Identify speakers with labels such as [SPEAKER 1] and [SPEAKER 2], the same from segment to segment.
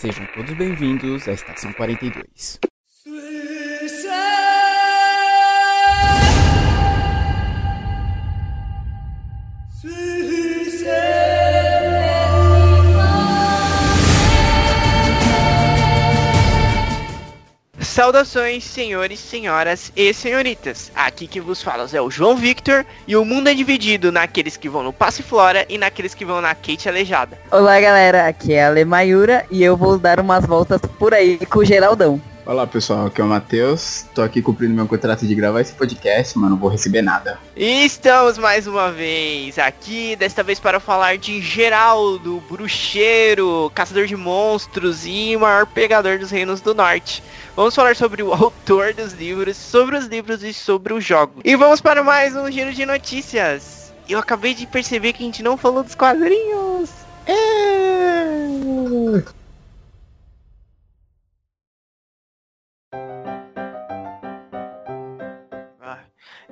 [SPEAKER 1] Sejam todos bem-vindos à Estação 42.
[SPEAKER 2] Saudações, senhores, senhoras e senhoritas. Aqui que vos fala é o João Victor e o mundo é dividido naqueles que vão no Passe Flora e naqueles que vão na Kate Aleijada.
[SPEAKER 3] Olá galera, aqui é a Ale Mayura e eu vou dar umas voltas por aí com o Geraldão.
[SPEAKER 4] Olá pessoal, aqui é o Matheus, tô aqui cumprindo meu contrato de gravar esse podcast, mas não vou receber nada.
[SPEAKER 2] E estamos mais uma vez aqui, desta vez para falar de Geraldo, bruxeiro, caçador de monstros e maior pegador dos reinos do norte. Vamos falar sobre o autor dos livros, sobre os livros e sobre o jogo. E vamos para mais um giro de notícias. Eu acabei de perceber que a gente não falou dos quadrinhos. É...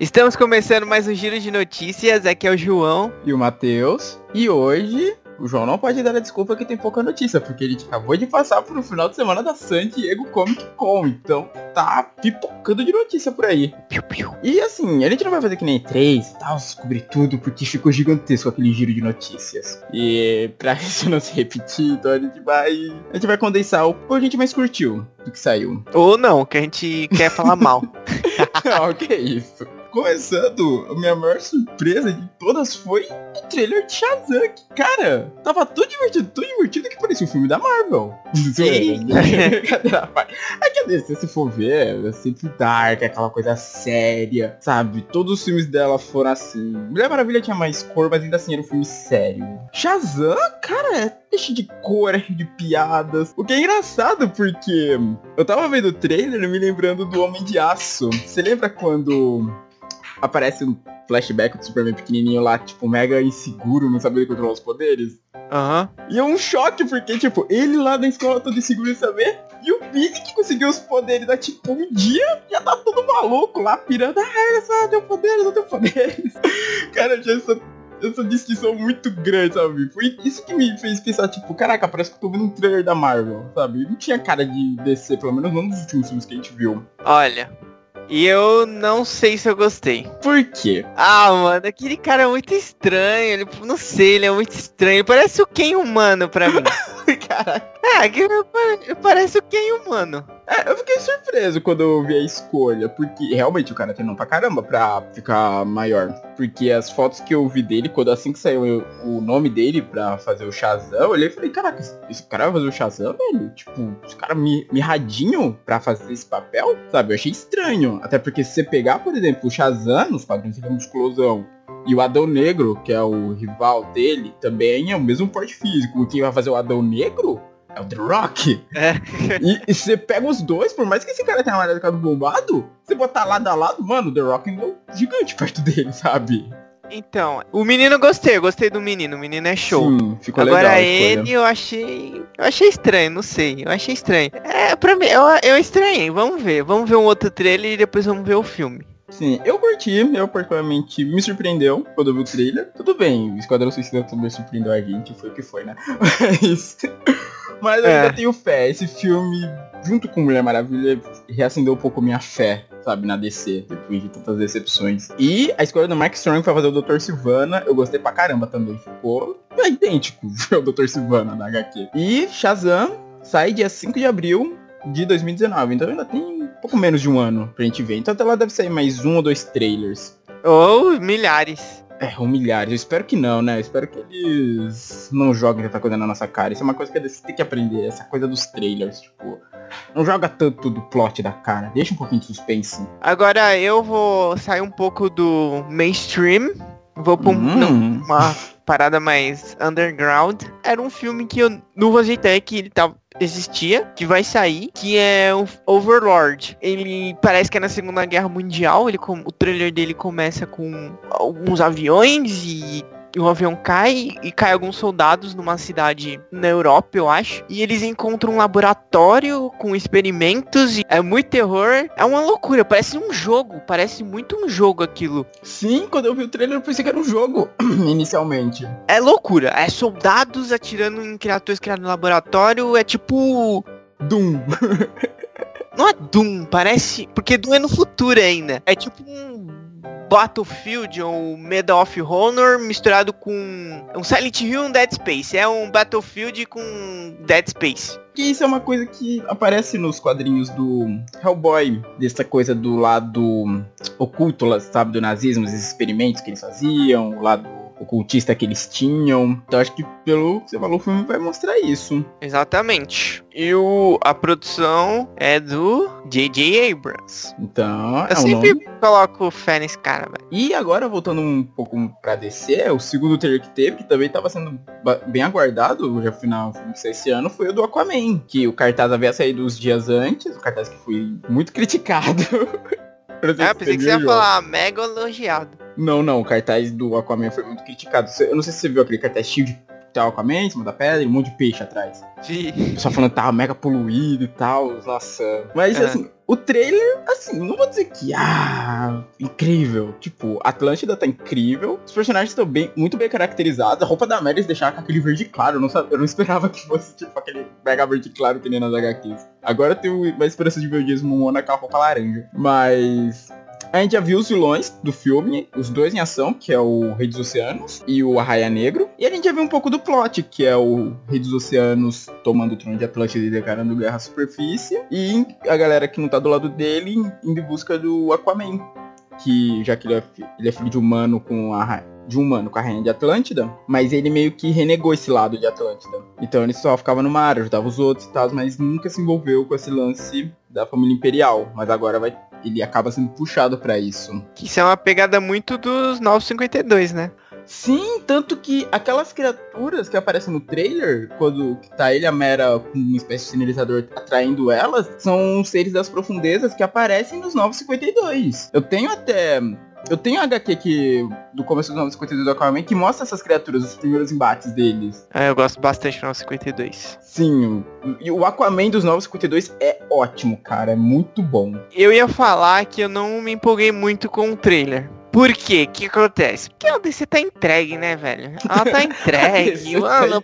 [SPEAKER 2] Estamos começando mais um giro de notícias. Aqui é o João.
[SPEAKER 4] E o Matheus, e hoje o João não pode dar a desculpa que tem pouca notícia, porque ele acabou de passar por um final de semana da San Diego Comic Con, então tá pipocando de notícia por aí.
[SPEAKER 2] Piu, piu.
[SPEAKER 4] E assim, a gente não vai fazer que nem três e tal, descobrir tudo, porque ficou gigantesco aquele giro de notícias. E pra isso não se repetir, então a gente vai. A gente vai condensar o que a gente mais curtiu do que saiu.
[SPEAKER 2] Ou não, que a gente quer falar mal.
[SPEAKER 4] Não, que isso. Começando, a minha maior surpresa de todas foi o trailer de Shazam. Que, cara, tava tão divertido, tão divertido que parecia um filme da Marvel.
[SPEAKER 2] Sim.
[SPEAKER 4] É que assim, se for ver, é sempre dark, aquela coisa séria, sabe? Todos os filmes dela foram assim. Mulher Maravilha tinha mais cor, mas ainda assim era um filme sério. Shazam, cara, é cheio de cor, é de piadas. O que é engraçado, porque eu tava vendo o trailer me lembrando do Homem de Aço. Você lembra quando aparece um flashback do Superman pequenininho lá, tipo, mega inseguro, não sabendo controlar os poderes?
[SPEAKER 2] Aham.
[SPEAKER 4] E é um choque, porque, tipo, ele lá na escola todo inseguro em saber, e o Billy que conseguiu os poderes há, tipo, um dia, já tá todo maluco lá, pirando, ah, eu só tenho poderes, eu tenho poderes. Cara, já essa, essa distinção muito grande, sabe? Foi isso que me fez pensar, tipo, caraca, parece que eu tô vendo um trailer da Marvel, sabe? Não tinha cara de descer, pelo menos não nos últimos filmes que a gente viu.
[SPEAKER 2] Olha. E eu não sei se eu gostei.
[SPEAKER 4] Por quê?
[SPEAKER 2] Ah, mano, aquele cara é muito estranho. Ele, não sei, ele é muito estranho. Parece o Ken humano pra mim.
[SPEAKER 4] Caraca.
[SPEAKER 2] é, pa- parece o Ken humano.
[SPEAKER 4] É, eu fiquei surpreso quando eu vi a escolha, porque realmente o cara treinou pra caramba pra ficar maior. Porque as fotos que eu vi dele, quando assim que saiu o nome dele pra fazer o Shazam, eu olhei e falei, caraca, esse- cara vai fazer o Shazam, velho? Tipo, esse cara mi- mirradinho pra fazer esse papel, sabe? Eu achei estranho. Até porque se você pegar, por exemplo, o Shazam, nos quadrinhos ele é musculosão. E o Adão Negro, que é o rival dele, também é o mesmo porte físico. Quem vai fazer o Adão Negro é o The Rock.
[SPEAKER 2] É.
[SPEAKER 4] E, você pega os dois, por mais que esse cara tenha uma ficado bombado, você botar lado a lado, mano, o The Rock é um gigante perto dele, sabe?
[SPEAKER 2] Então, o menino gostei, eu gostei do menino. O menino é show.
[SPEAKER 4] Sim, ficou
[SPEAKER 2] Agora
[SPEAKER 4] legal.
[SPEAKER 2] ele eu achei. Eu achei estranho, não sei. Eu achei estranho. É, pra mim, eu, eu estranhei. Vamos ver. Vamos ver um outro trailer e depois vamos ver o filme.
[SPEAKER 4] Sim, eu curti, eu particularmente me surpreendeu quando eu vi o trailer. Tudo bem, o Esquadrão Suicida também surpreendeu a gente, foi o que foi, né? Mas, mas eu
[SPEAKER 2] É.
[SPEAKER 4] ainda tenho fé. Esse filme, junto com Mulher Maravilha, reacendeu um pouco minha fé, sabe, na DC, depois de tantas decepções. E a escolha do Mark Strong pra fazer o Dr. Silvana, eu gostei pra caramba também. Ficou é, idêntico o Dr. Silvana na HQ. E Shazam sai dia 5 de abril de 2019, então ainda tem um pouco menos de um ano pra gente ver. Então até lá deve sair mais um ou dois trailers.
[SPEAKER 2] Ou milhares.
[SPEAKER 4] É, um milhares. Eu espero que não, né? Eu espero que eles não joguem tanta coisa na nossa cara. Isso é uma coisa que eles têm que aprender. Essa coisa dos trailers, tipo... Não joga tanto do plot da cara. Deixa um pouquinho de suspense.
[SPEAKER 2] Agora eu vou sair um pouco do mainstream. Vou pra um-
[SPEAKER 4] Hum.
[SPEAKER 2] não, uma parada mais underground. Era um filme que eu não ideia que ele tava, existia, que vai sair, que é o Overlord. Ele parece que é na Segunda Guerra Mundial. Ele, o trailer dele começa com alguns aviões e e o avião cai e cai alguns soldados numa cidade na Europa, eu acho. E eles encontram um laboratório com experimentos. E é muito terror. É uma loucura. Parece um jogo. Parece muito um jogo aquilo.
[SPEAKER 4] Sim, quando eu vi o trailer eu pensei que era um jogo, inicialmente.
[SPEAKER 2] É loucura. É soldados atirando em criaturas criadas no laboratório. É tipo.
[SPEAKER 4] Doom.
[SPEAKER 2] Não é Doom, parece. Porque Doom é no futuro ainda. É tipo um Battlefield ou Medal of Honor misturado com um Silent Hill e um Dead Space. É um Battlefield com Dead Space.
[SPEAKER 4] Que isso é uma coisa que aparece nos quadrinhos do Hellboy, dessa coisa do lado oculto, sabe, do nazismo, os experimentos que eles faziam, o lado ocultista que eles tinham. Então acho que pelo que você falou, o filme vai mostrar isso.
[SPEAKER 2] Exatamente. E o, a produção é do J.J. Abrams.
[SPEAKER 4] Então,
[SPEAKER 2] Eu
[SPEAKER 4] é
[SPEAKER 2] sempre
[SPEAKER 4] nome.
[SPEAKER 2] coloco fé nesse cara, velho.
[SPEAKER 4] E agora, voltando um pouco pra DC, é o segundo trailer que teve, que também tava sendo bem aguardado, já final esse ano, foi o do Aquaman. Que o cartaz havia saído uns dias antes, o cartaz que foi muito criticado.
[SPEAKER 2] É, pensei que você ia falar mega elogiado.
[SPEAKER 4] Não, não, o cartaz do Aquaman foi muito criticado. Eu não sei se você viu aquele cartaz cheio de tá, o Aquaman em cima da pedra e um monte de peixe atrás. O pessoal falando que tava mega poluído e tal, nossa. Mas
[SPEAKER 2] É.
[SPEAKER 4] assim, o trailer, assim, não vou dizer que, ah, incrível. Tipo, Atlântida tá incrível, os personagens estão bem, muito bem caracterizados, a roupa da Mary deixaram com aquele verde claro, eu não, sabia, eu não esperava que fosse, tipo, aquele mega verde claro que nem nas HQs. Agora eu tenho mais esperança de ver o Jason Momoa com a roupa laranja. Mas... A gente já viu os vilões do filme, os dois em ação, que é o Rei dos Oceanos e o Arraia Negro. E a gente já viu um pouco do plot, que é o Rei dos Oceanos tomando o trono de Atlântida e declarando guerra à superfície. E a galera que não tá do lado dele indo em busca do Aquaman. Que já que ele é, ele é filho de humano com a de um humano com a rainha de Atlântida, mas ele meio que renegou esse lado de Atlântida. Então ele só ficava no mar, ajudava os outros e tal, mas nunca se envolveu com esse lance da família imperial. Mas agora vai ele acaba sendo puxado pra isso.
[SPEAKER 2] Que isso é uma pegada muito dos 952, né?
[SPEAKER 4] Sim, tanto que aquelas criaturas que aparecem no trailer, quando tá ele a Mera com uma espécie de sinalizador atraindo elas, são seres das profundezas que aparecem nos 952. Eu tenho até. Eu tenho HQ que, do começo dos 952 do Aquaman que mostra essas criaturas, os primeiros embates deles.
[SPEAKER 2] É, eu gosto bastante do 952.
[SPEAKER 4] Sim, e o Aquaman dos 952 é ótimo, cara, é muito bom.
[SPEAKER 2] Eu ia falar que eu não me empolguei muito com o trailer. Por quê? O que acontece? Porque a DC tá entregue, né, velho? Ela tá entregue, mano.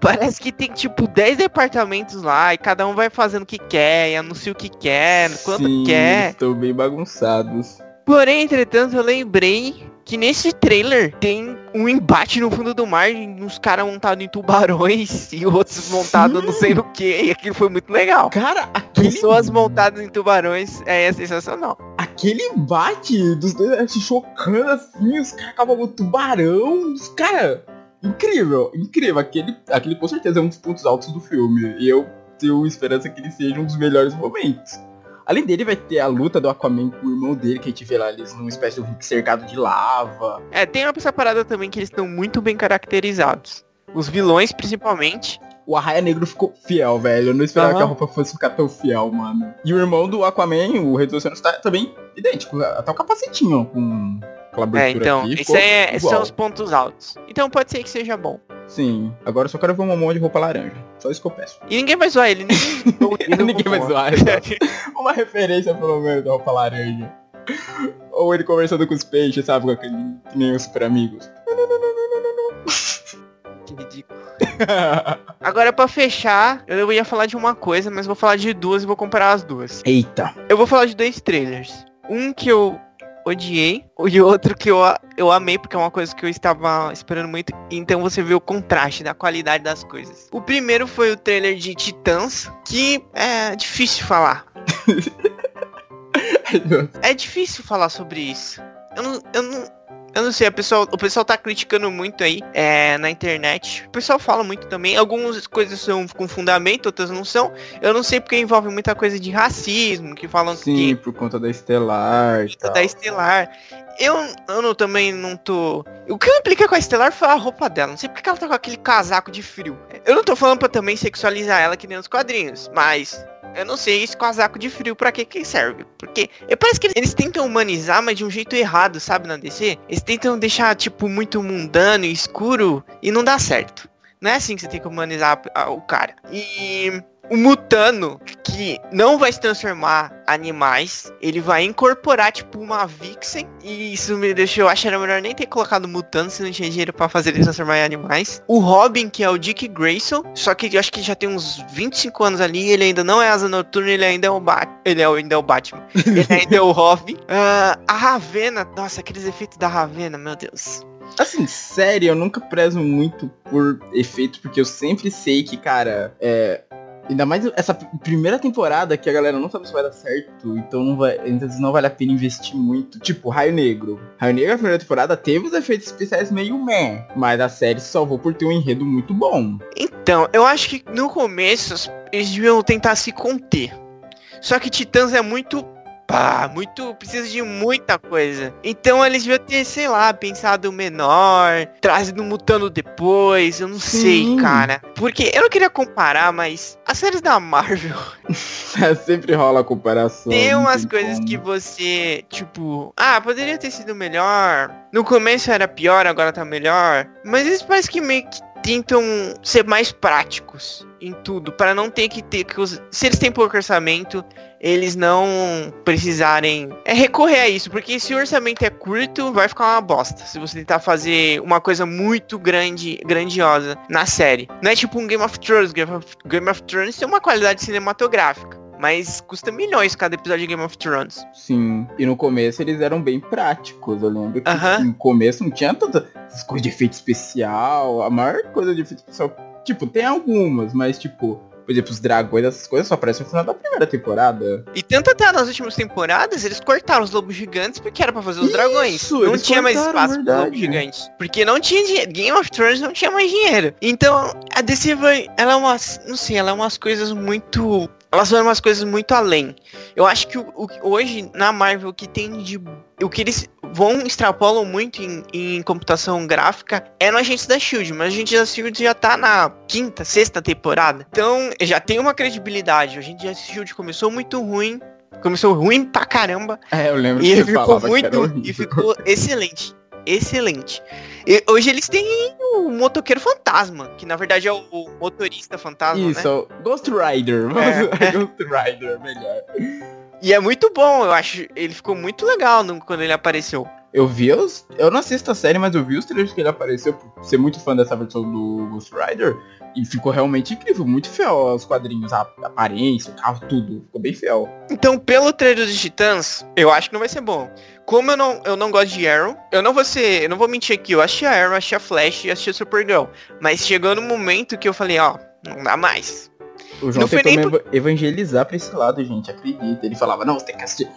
[SPEAKER 2] Parece que tem, tipo, 10 departamentos lá e cada um vai fazendo o que quer e anuncia o que quer, quando
[SPEAKER 4] Sim,
[SPEAKER 2] quer.
[SPEAKER 4] Estão bem bagunçados.
[SPEAKER 2] Porém, entretanto, eu lembrei que nesse trailer tem um embate no fundo do mar, uns caras montados em tubarões e outros montados não sei no que, e aquilo foi muito legal.
[SPEAKER 4] Cara, aquele
[SPEAKER 2] Pessoas montadas em tubarões é sensacional.
[SPEAKER 4] aquele embate dos dois se chocando assim, os caras acabam no tubarão, os cara, incrível, incrível, aquele, aquele com certeza é um dos pontos altos do filme, e eu tenho esperança que ele seja um dos melhores momentos. Além dele vai ter a luta do Aquaman com o irmão dele, que a gente vê lá eles numa espécie de um cercado de lava.
[SPEAKER 2] É, tem uma essa parada também que eles estão muito bem caracterizados. Os vilões, principalmente.
[SPEAKER 4] O Arraia Negro ficou fiel, velho. Eu não esperava
[SPEAKER 2] Aham.
[SPEAKER 4] que a roupa fosse ficar tão fiel, mano. E o irmão do Aquaman, o Rei dos Oceanos, tá também idêntico. Até o capacetinho com aquela abertura
[SPEAKER 2] É, então,
[SPEAKER 4] aqui.
[SPEAKER 2] é, esses
[SPEAKER 4] igual.
[SPEAKER 2] são os pontos altos. Então pode ser que seja bom.
[SPEAKER 4] Sim, agora eu só quero ver uma mão de roupa laranja. Só isso que eu peço.
[SPEAKER 2] E ninguém vai zoar ele. Ninguém,
[SPEAKER 4] Ninguém vai zoar. uma referência pelo menos da roupa laranja. Ou ele conversando com os peixes, sabe? Com aquele, que nem os super amigos.
[SPEAKER 2] que ridículo. Agora, pra fechar, eu ia falar de uma coisa, mas vou falar de duas e vou comparar as duas.
[SPEAKER 4] Eita.
[SPEAKER 2] Eu vou falar de dois trailers. Um que eu odiei e outro que eu, eu amei, porque é uma coisa que eu estava esperando muito. Então você vê o contraste da qualidade das coisas. O primeiro foi o trailer de Titãs, que é difícil falar. É difícil falar sobre isso. Eu não, eu não, eu não sei, o pessoal, o pessoal tá criticando muito aí é, na internet. O pessoal fala muito também. Algumas coisas são com fundamento, outras não são. Eu não sei porque envolve muita coisa de racismo, que falam
[SPEAKER 4] Sim,
[SPEAKER 2] que
[SPEAKER 4] por conta da Estelar e tal.
[SPEAKER 2] da Estelar. Eu, eu não, também não tô. O que eu impliquei com a Estelar foi a roupa dela. Não sei porque ela tá com aquele casaco de frio. Eu não tô falando pra também sexualizar ela que nem nos quadrinhos, mas Eu não sei esse casaco de frio pra que que serve. Porque parece que eles tentam humanizar, mas de um jeito errado, sabe, na DC? Eles tentam deixar, tipo, muito mundano e escuro e não dá certo. Não é assim que você tem que humanizar o cara. E o Mutano, que não vai se transformar animais, ele vai incorporar, tipo, uma Vixen. E isso me deixou, eu acho que era melhor nem ter colocado Mutano se não tinha dinheiro pra fazer ele transformar em animais. O Robin, que é o Dick Grayson, só que eu acho que já tem uns 25 anos ali, ele ainda não é Asa Noturna, ele ainda é o Bat ele é, ainda é o Batman. ele ainda é o Robin. Uh, a Ravena, nossa, aqueles efeitos da Ravena, meu Deus.
[SPEAKER 4] Assim, sério, eu nunca prezo muito por efeito, porque eu sempre sei que, cara, é, Ainda mais essa primeira temporada que a galera não sabe se vai dar certo, então não vai, então não vale a pena investir muito. Tipo, Raio Negro. Raio Negro, a primeira temporada, teve os efeitos especiais meio meh, mas a série se salvou por ter um enredo muito bom.
[SPEAKER 2] Então, eu acho que no começo eles deviam tentar se conter. Só que Titãs é muito pá, muito. Precisa de muita coisa. Então eles deviam ter, sei lá, pensado menor, trazido mutando depois, eu não Sim. sei, cara. Porque eu não queria comparar, mas as séries da Marvel.
[SPEAKER 4] Sempre rola a comparação.
[SPEAKER 2] Tem umas coisas como. que você, tipo, ah, poderia ter sido melhor. No começo era pior, agora tá melhor. Mas eles parece que meio que tentam ser mais práticos em tudo, para não ter que ter que os... se eles têm pouco orçamento, eles não precisarem é recorrer a isso, porque se o orçamento é curto, vai ficar uma bosta. Se você tentar fazer uma coisa muito grande, grandiosa na série. Não é tipo um Game of Thrones, Game of, Game of Thrones tem uma qualidade cinematográfica. Mas custa milhões cada episódio de Game of Thrones.
[SPEAKER 4] Sim. E no começo eles eram bem práticos. Eu lembro que uh -huh. no começo não tinha tantas coisas de efeito especial. A maior coisa de efeito especial. Tipo, tem algumas, mas tipo, por exemplo, os dragões, essas coisas só aparecem no final da primeira temporada.
[SPEAKER 2] E tanto até nas últimas temporadas, eles cortaram os lobos gigantes porque era pra fazer os Isso, dragões. Não tinha mais espaço para lobos gigantes. Porque não tinha dinheiro. Game of Thrones não tinha mais dinheiro. Então, a DC vai. Ela é umas. Não sei, ela é umas coisas muito elas foram umas coisas muito além. Eu acho que o, o, hoje na Marvel o que tem de. O que eles vão extrapolam muito em, em computação gráfica é no Agentes da Shield, mas a Agentes da Shield já tá na quinta, sexta temporada. Então já tem uma credibilidade. A Agentes da Shield começou muito ruim. Começou ruim pra caramba.
[SPEAKER 4] É, eu lembro
[SPEAKER 2] e que ficou muito e ficou excelente excelente. E hoje eles têm o motoqueiro fantasma, que na verdade é o, motorista fantasma,
[SPEAKER 4] Isso, né? Ghost Rider. É. Ghost Rider, melhor.
[SPEAKER 2] E é muito bom, eu acho. Ele ficou muito legal no, quando ele apareceu.
[SPEAKER 4] Eu vi os. Eu não assisto a série, mas eu vi os trailers que ele apareceu por ser muito fã dessa versão do Ghost Rider. E ficou realmente incrível, muito fiel aos quadrinhos, a aparência, o carro, tudo. Ficou bem fiel.
[SPEAKER 2] Então, pelo trailer dos Titãs, eu acho que não vai ser bom. Como eu não, eu não gosto de Arrow, eu não vou ser. Eu não vou mentir aqui, eu achei a Arrow, achei a Flash e achei a Supergirl. Mas chegou no momento que eu falei, ó, não dá mais.
[SPEAKER 4] O João tentou nem... evangelizar pra esse lado, gente, acredita. Ele falava, não, você tem que assistir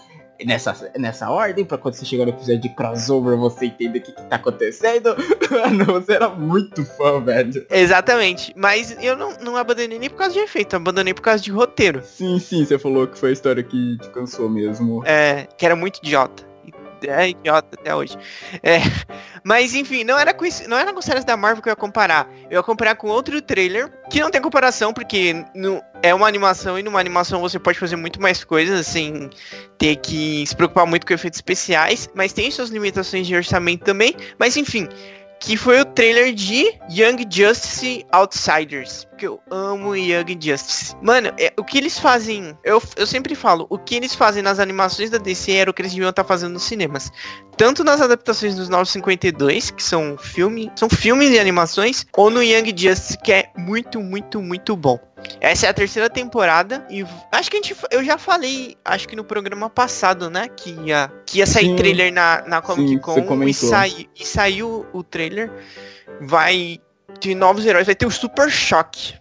[SPEAKER 4] nessa, nessa ordem, pra quando você chegar no episódio de crossover, você entender o que, que tá acontecendo. Mano, você era muito fã, velho.
[SPEAKER 2] Exatamente. Mas eu não, não abandonei nem por causa de efeito, abandonei por causa de roteiro.
[SPEAKER 4] Sim, sim, você falou que foi a história que te cansou mesmo.
[SPEAKER 2] É, que era muito idiota é idiota até hoje. É, mas enfim, não era com isso, não era com séries da Marvel que eu ia comparar. Eu ia comparar com outro trailer que não tem comparação porque no, é uma animação e numa animação você pode fazer muito mais coisas sem ter que se preocupar muito com efeitos especiais, mas tem suas limitações de orçamento também. Mas enfim, que foi o trailer de Young Justice Outsiders. Que eu amo Young Justice. Mano, é, o que eles fazem. Eu, eu sempre falo, o que eles fazem nas animações da DC era o que eles deviam estar fazendo nos cinemas. Tanto nas adaptações dos 952, que são filme, são filmes e animações, ou no Young Justice, que é muito, muito, muito bom. Essa é a terceira temporada e acho que a gente, eu já falei, acho que no programa passado, né, que ia, que ia sair sim, trailer na, na Comic Con e, sai, e saiu o trailer. Vai de novos heróis, vai ter o Super Choque.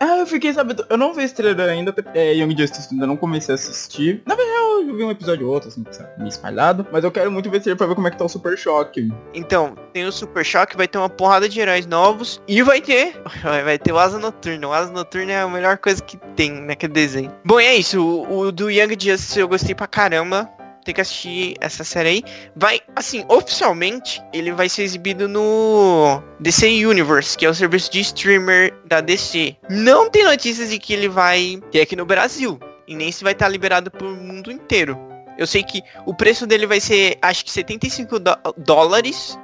[SPEAKER 4] Ah, eu fiquei sabendo. Eu não vi esse trailer ainda. É, Young Justice ainda não comecei a assistir. Na verdade, eu vi um episódio ou outro, assim, meio espalhado. Mas eu quero muito ver esse trailer pra ver como é que tá o Super Choque.
[SPEAKER 2] Então, tem o Super Choque, vai ter uma porrada de heróis novos. E vai ter. Vai ter o Asa Noturna. O Asa Noturna é a melhor coisa que tem naquele desenho. Bom, é isso. O, o do Young Justice eu gostei pra caramba tem que assistir essa série aí. Vai, assim, oficialmente, ele vai ser exibido no DC Universe, que é o serviço de streamer da DC. Não tem notícias de que ele vai ter aqui no Brasil. E nem se vai estar liberado pro mundo inteiro. Eu sei que o preço dele vai ser, acho que 75 dó- dólares.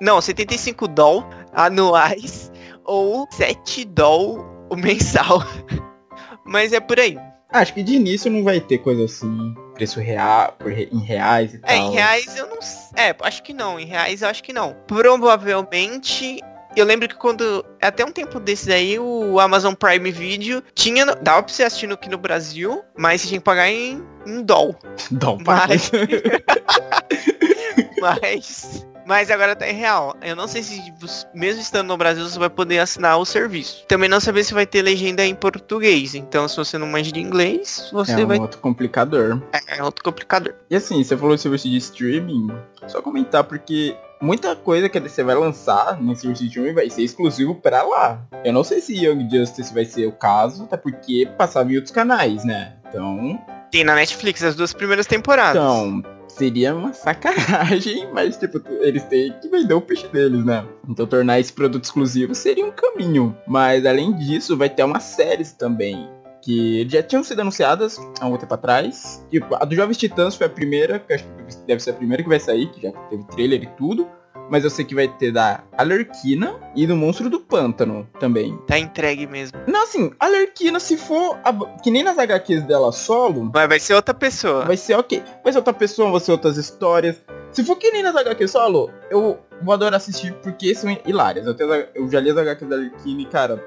[SPEAKER 2] Não, 75 doll anuais. Ou 7 doll mensal. Mas é por aí.
[SPEAKER 4] Acho que de início não vai ter coisa assim, preço real, por em reais e tal.
[SPEAKER 2] É, em reais eu não É, acho que não. Em reais eu acho que não. Provavelmente. Eu lembro que quando. Até um tempo desses aí, o Amazon Prime Video tinha. Dava pra você assistir aqui no Brasil, mas você tinha que pagar em, em doll.
[SPEAKER 4] Um
[SPEAKER 2] Mas-. Mas. Mas agora tá em real. Eu não sei se, você- mesmo estando no Brasil, você vai poder assinar o serviço. Também não saber se vai ter legenda em português. Então, se você não manja de inglês, você
[SPEAKER 4] É um
[SPEAKER 2] vai.
[SPEAKER 4] outro complicador.
[SPEAKER 2] É outro complicador.
[SPEAKER 4] E assim, você falou de serviço de streaming, só comentar, porque muita coisa que DC vai lançar nesse serviço de streaming vai ser exclusivo pra lá. Eu não sei se Young Justice vai ser o caso, até porque passava em outros canais, né? Então,
[SPEAKER 2] Tem na Netflix as duas primeiras temporadas.
[SPEAKER 4] então seria uma sacanagem, mas tipo, eles têm que vender o peixe deles, né? Então tornar esse produto exclusivo seria um caminho. Mas além disso, vai ter umas séries também. Que já tinham sido anunciadas há um tempo atrás. Tipo, a do Jovens Titãs foi a primeira, que acho que deve ser a primeira que vai sair, que já teve trailer e tudo. Mas eu sei que vai ter da Alerquina e do Monstro do Pântano também.
[SPEAKER 2] Tá entregue mesmo.
[SPEAKER 4] Não, assim, a Alerquina, se for a- que nem nas HQs dela solo,
[SPEAKER 2] Mas vai ser outra pessoa.
[SPEAKER 4] Vai ser ok. Vai ser outra pessoa, vai ser outras histórias. Se for que nem nas HQ solo, eu vou adorar assistir porque são hilárias. Eu, tenho, eu já li as HQs da Arlequina e, cara,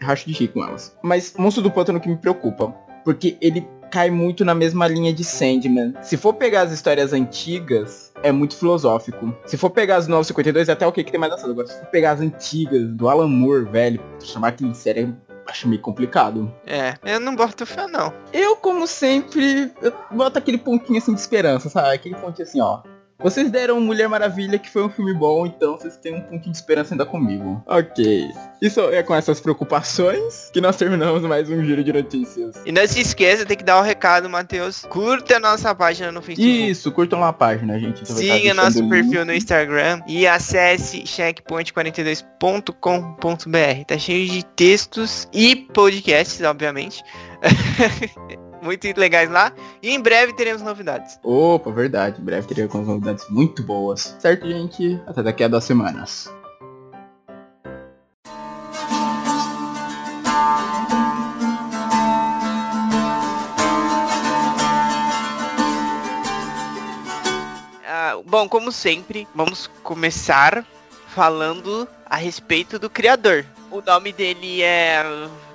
[SPEAKER 4] racho de rir com elas. Mas Monstro do Pântano que me preocupa. Porque ele cai muito na mesma linha de Sandman. Se for pegar as histórias antigas, é muito filosófico. Se for pegar as 952, é até ok que tem mais assado. Agora, se for pegar as antigas, do Alan Moore, velho, chamar aquilo em série, acho meio complicado.
[SPEAKER 2] É, eu não boto fé não.
[SPEAKER 4] Eu, como sempre, eu boto aquele pontinho assim de esperança, sabe? Aquele pontinho assim, ó. Vocês deram Mulher Maravilha, que foi um filme bom, então vocês têm um pontinho de esperança ainda comigo. Ok. Isso é com essas preocupações que nós terminamos mais um giro de notícias.
[SPEAKER 2] E não se esqueça, tem que dar o recado, Matheus. Curta a nossa página no Facebook.
[SPEAKER 4] Isso, curtam lá a página, gente. Estar
[SPEAKER 2] Siga nosso perfil no Instagram e acesse checkpoint42.com.br. Tá cheio de textos e podcasts, obviamente. Muito legais lá. E em breve teremos novidades.
[SPEAKER 4] Opa, verdade. Em breve teremos novidades muito boas. Certo, gente? Até daqui a duas semanas.
[SPEAKER 2] Ah, bom, como sempre, vamos começar falando a respeito do criador. O nome dele é.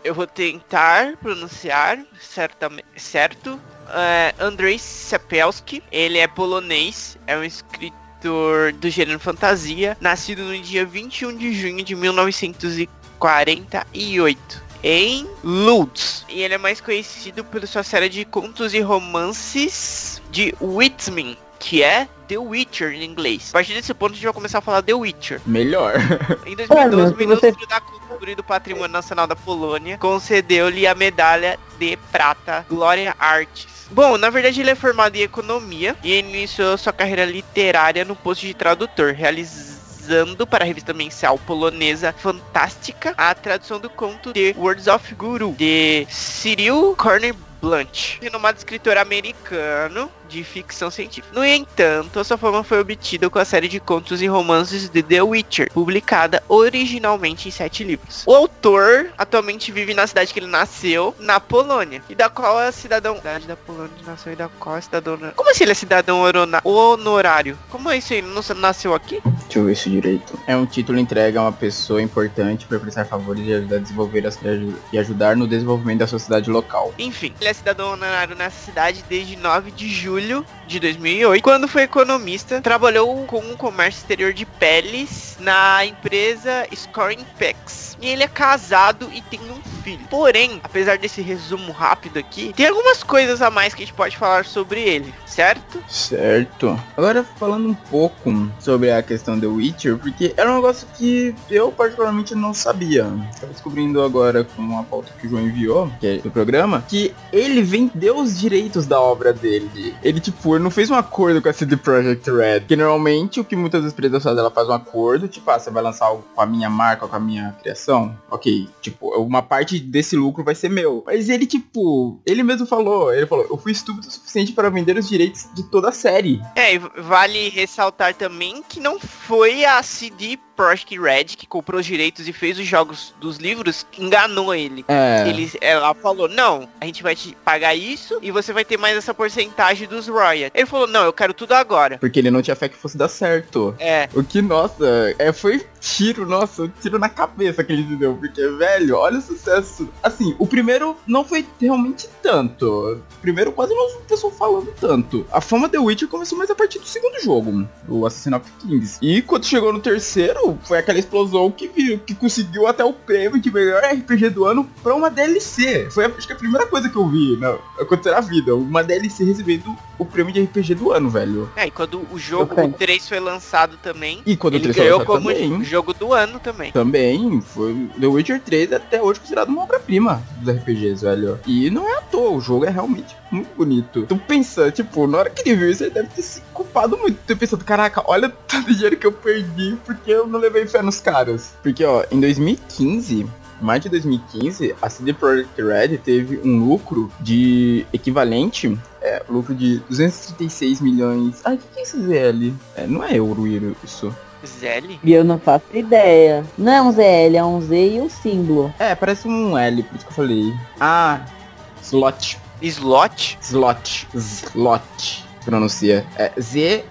[SPEAKER 2] Eu vou tentar pronunciar certame- certo. É, Andrzej Sapelski. Ele é polonês, é um escritor do gênero fantasia, nascido no dia 21 de junho de 1948 em Lutz. E ele é mais conhecido pela sua série de contos e romances de Whitman, que é The Witcher em inglês. A partir desse ponto a gente vai começar a falar The Witcher.
[SPEAKER 4] Melhor.
[SPEAKER 2] Em 2012,
[SPEAKER 3] Mano,
[SPEAKER 2] o
[SPEAKER 3] se você-
[SPEAKER 2] Ministério da Cultura e do Patrimônio Nacional da Polônia concedeu-lhe a medalha de prata Glória Artes. Bom, na verdade ele é formado em economia e iniciou sua carreira literária no posto de tradutor, realizando para a revista mensal polonesa Fantástica a tradução do conto The Words of Guru, de Cyril Corner Blunt, renomado escritor americano de ficção científica. No entanto, a sua fama foi obtida com a série de contos e romances de The Witcher, publicada originalmente em sete livros. O autor atualmente vive na cidade que ele nasceu, na Polônia, e da qual é cidadão. Cidade da Polônia nasceu e da qual é cidadão. Como assim ele é cidadão horona- honorário? Como é isso aí? Ele não nasceu aqui?
[SPEAKER 4] Deixa eu ver isso direito. É um título entregue a uma pessoa importante para prestar favores e ajudar a desenvolver as, e aju- e ajudar no desenvolvimento da sociedade local.
[SPEAKER 2] Enfim, ele é cidadão honorário nessa cidade desde 9 de julho de 2008. Quando foi economista, trabalhou com o comércio exterior de peles na empresa Scoring Pex. E ele é casado e tem um filho. Porém, apesar desse resumo rápido aqui, tem algumas coisas a mais que a gente pode falar sobre ele, certo?
[SPEAKER 4] Certo. Agora falando um pouco sobre a questão do Witcher, porque era um negócio que eu particularmente não sabia. Estava descobrindo agora com uma pauta que o João enviou, que é do programa, que ele vendeu os direitos da obra dele. Ele, tipo, não fez um acordo com a CD Projekt Red. Que normalmente o que muitas empresas fazem, ela faz um acordo, tipo, ah, você vai lançar algo com a minha marca, com a minha criação. Ok, tipo, uma parte parte desse lucro vai ser meu. Mas ele, tipo, ele mesmo falou, ele falou, eu fui estúpido o suficiente para vender os direitos de toda a série.
[SPEAKER 2] É, e vale ressaltar também que não foi a CD Projekt Red que comprou os direitos e fez os jogos dos livros que enganou ele.
[SPEAKER 4] É.
[SPEAKER 2] Ele, ela falou, não, a gente vai te pagar isso e você vai ter mais essa porcentagem dos royalties. Ele falou, não, eu quero tudo agora.
[SPEAKER 4] Porque ele não tinha fé que fosse dar certo.
[SPEAKER 2] É,
[SPEAKER 4] O que, nossa, é, foi tiro, nossa, um tiro na cabeça que ele se deu. Porque, velho, olha o sucesso. Assim, o primeiro não foi realmente tanto. O primeiro quase não vi o pessoal falando tanto. A fama The Witcher começou mais a partir do segundo jogo, o Assassin's Kings. E quando chegou no terceiro, foi aquela explosão que viu, que conseguiu até o prêmio de melhor RPG do ano pra uma DLC. Foi acho que a primeira coisa que eu vi na, acontecer na vida. Uma DLC recebendo o prêmio de RPG do ano, velho.
[SPEAKER 2] é, e quando o jogo
[SPEAKER 3] Ok.
[SPEAKER 2] o 3 foi lançado também,
[SPEAKER 4] E quando o
[SPEAKER 2] ele
[SPEAKER 4] 3 foi
[SPEAKER 2] ganhou
[SPEAKER 4] lançado
[SPEAKER 2] como
[SPEAKER 4] também.
[SPEAKER 2] jogo do ano também.
[SPEAKER 4] Também, foi The Witcher 3 é até hoje considerado uma obra-prima dos RPGs, velho. E não é à toa, o jogo é realmente muito bonito. Tu pensa, tipo, na hora que ele viu isso, ele deve ter se culpado muito. Tu pensando, caraca, olha tanto dinheiro que eu perdi porque eu não levei fé nos caras. Porque, ó, em 2015, mais de 2015, a CD Projekt Red teve um lucro de equivalente, é, lucro de 236 milhões. Ah, o que, que é esse? É, não é euro isso.
[SPEAKER 2] Zelly?
[SPEAKER 3] E eu não faço ideia. Não é um ZL, é um Z e um símbolo.
[SPEAKER 4] É, parece um L, por isso que eu falei. Ah, slot.
[SPEAKER 2] Slot?
[SPEAKER 4] Slot. Slot. Pronuncia. É Z-L-O-T-Y.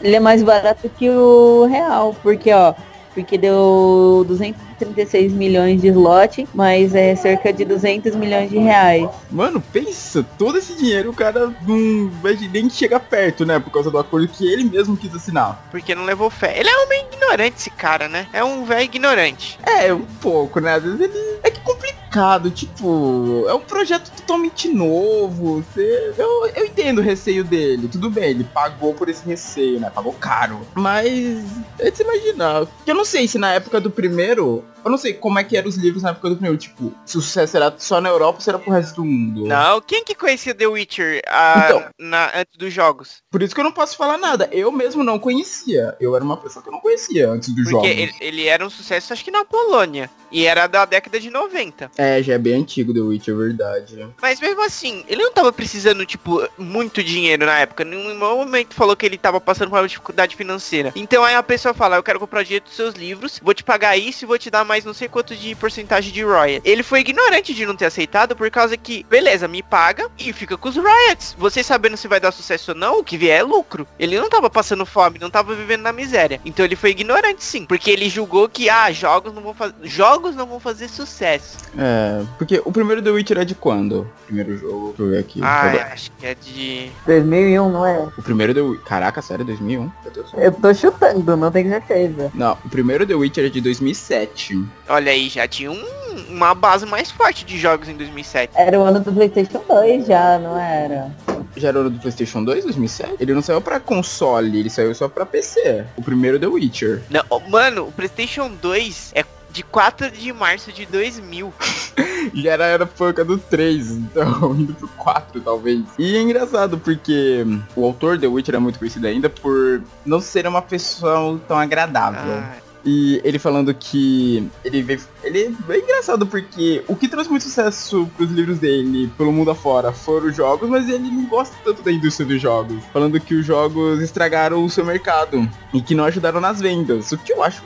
[SPEAKER 3] Ele é mais barato que o real, porque ó, porque deu 236 milhões de slot, mas é cerca de 200 milhões de reais.
[SPEAKER 4] Mano, pensa, todo esse dinheiro o cara não vai nem chegar perto, né? Por causa do acordo que ele mesmo quis assinar.
[SPEAKER 2] Porque não levou fé. Ele é um meio ignorante, esse cara, né? É um velho ignorante.
[SPEAKER 4] É, um pouco, né? Às vezes ele. É que é tipo, é um projeto totalmente novo. Você... Eu, eu entendo o receio dele. Tudo bem, ele pagou por esse receio, né? Pagou caro. Mas é de se imaginar. Eu não sei se na época do primeiro. Eu não sei como é que eram os livros na época do primeiro. Tipo, se o sucesso era só na Europa ou se era pro resto do mundo.
[SPEAKER 2] Não, quem que conhecia The Witcher ah,
[SPEAKER 4] Então.
[SPEAKER 2] na- antes dos jogos?
[SPEAKER 4] Por isso que eu não posso falar nada. Eu mesmo não conhecia. Eu era uma pessoa que eu não conhecia antes dos
[SPEAKER 2] Porque
[SPEAKER 4] jogos.
[SPEAKER 2] ele, ele era um sucesso, acho que na Polônia. E era da década de 90.
[SPEAKER 4] É, já é bem antigo The Witcher, é verdade.
[SPEAKER 2] Mas mesmo assim, ele não tava precisando, tipo, muito dinheiro na época. Em nenhum momento falou que ele tava passando por uma dificuldade financeira. Então aí a pessoa fala, eu quero comprar direito dos seus livros, vou te pagar isso e vou te dar mais não sei quanto de porcentagem de royalties. Ele foi ignorante de não ter aceitado por causa que, beleza, me paga e fica com os royalties. Você sabendo se vai dar sucesso ou não, o que vier é lucro. Ele não tava passando fome, não tava vivendo na miséria. Então ele foi ignorante sim, porque ele julgou que, ah, jogos não vão fazer, jogos não vão fazer sucesso.
[SPEAKER 4] É, porque o primeiro The Witcher é de quando? O primeiro jogo, deixa eu ver aqui.
[SPEAKER 2] Ah, é, acho que é de
[SPEAKER 3] 2001, não é?
[SPEAKER 4] O primeiro The Witcher. Caraca, sério, 2001? Meu Deus.
[SPEAKER 3] Eu tô chutando, não tenho certeza.
[SPEAKER 4] Não, o primeiro The Witcher é de 2007.
[SPEAKER 2] Olha aí, já tinha um- uma base mais forte de jogos em 2007.
[SPEAKER 3] Era o ano do Playstation 2 já, não era?
[SPEAKER 4] Já era o do PlayStation 2, 2007? Ele não saiu pra console, ele saiu só pra PC. O primeiro The Witcher.
[SPEAKER 2] Não, oh, mano, o PlayStation 2 é de 4 de março de 2000.
[SPEAKER 4] Já era a época do 3, então indo pro 4 talvez. E é engraçado porque o autor The Witcher é muito conhecido ainda por não ser uma pessoa tão agradável.
[SPEAKER 2] Ah,
[SPEAKER 4] E ele falando que ele veio. Ele é engraçado porque o que trouxe muito sucesso pros livros dele pelo mundo afora foram os jogos, mas ele não gosta tanto da indústria dos jogos. Falando que os jogos estragaram o seu mercado e que não ajudaram nas vendas. O que eu acho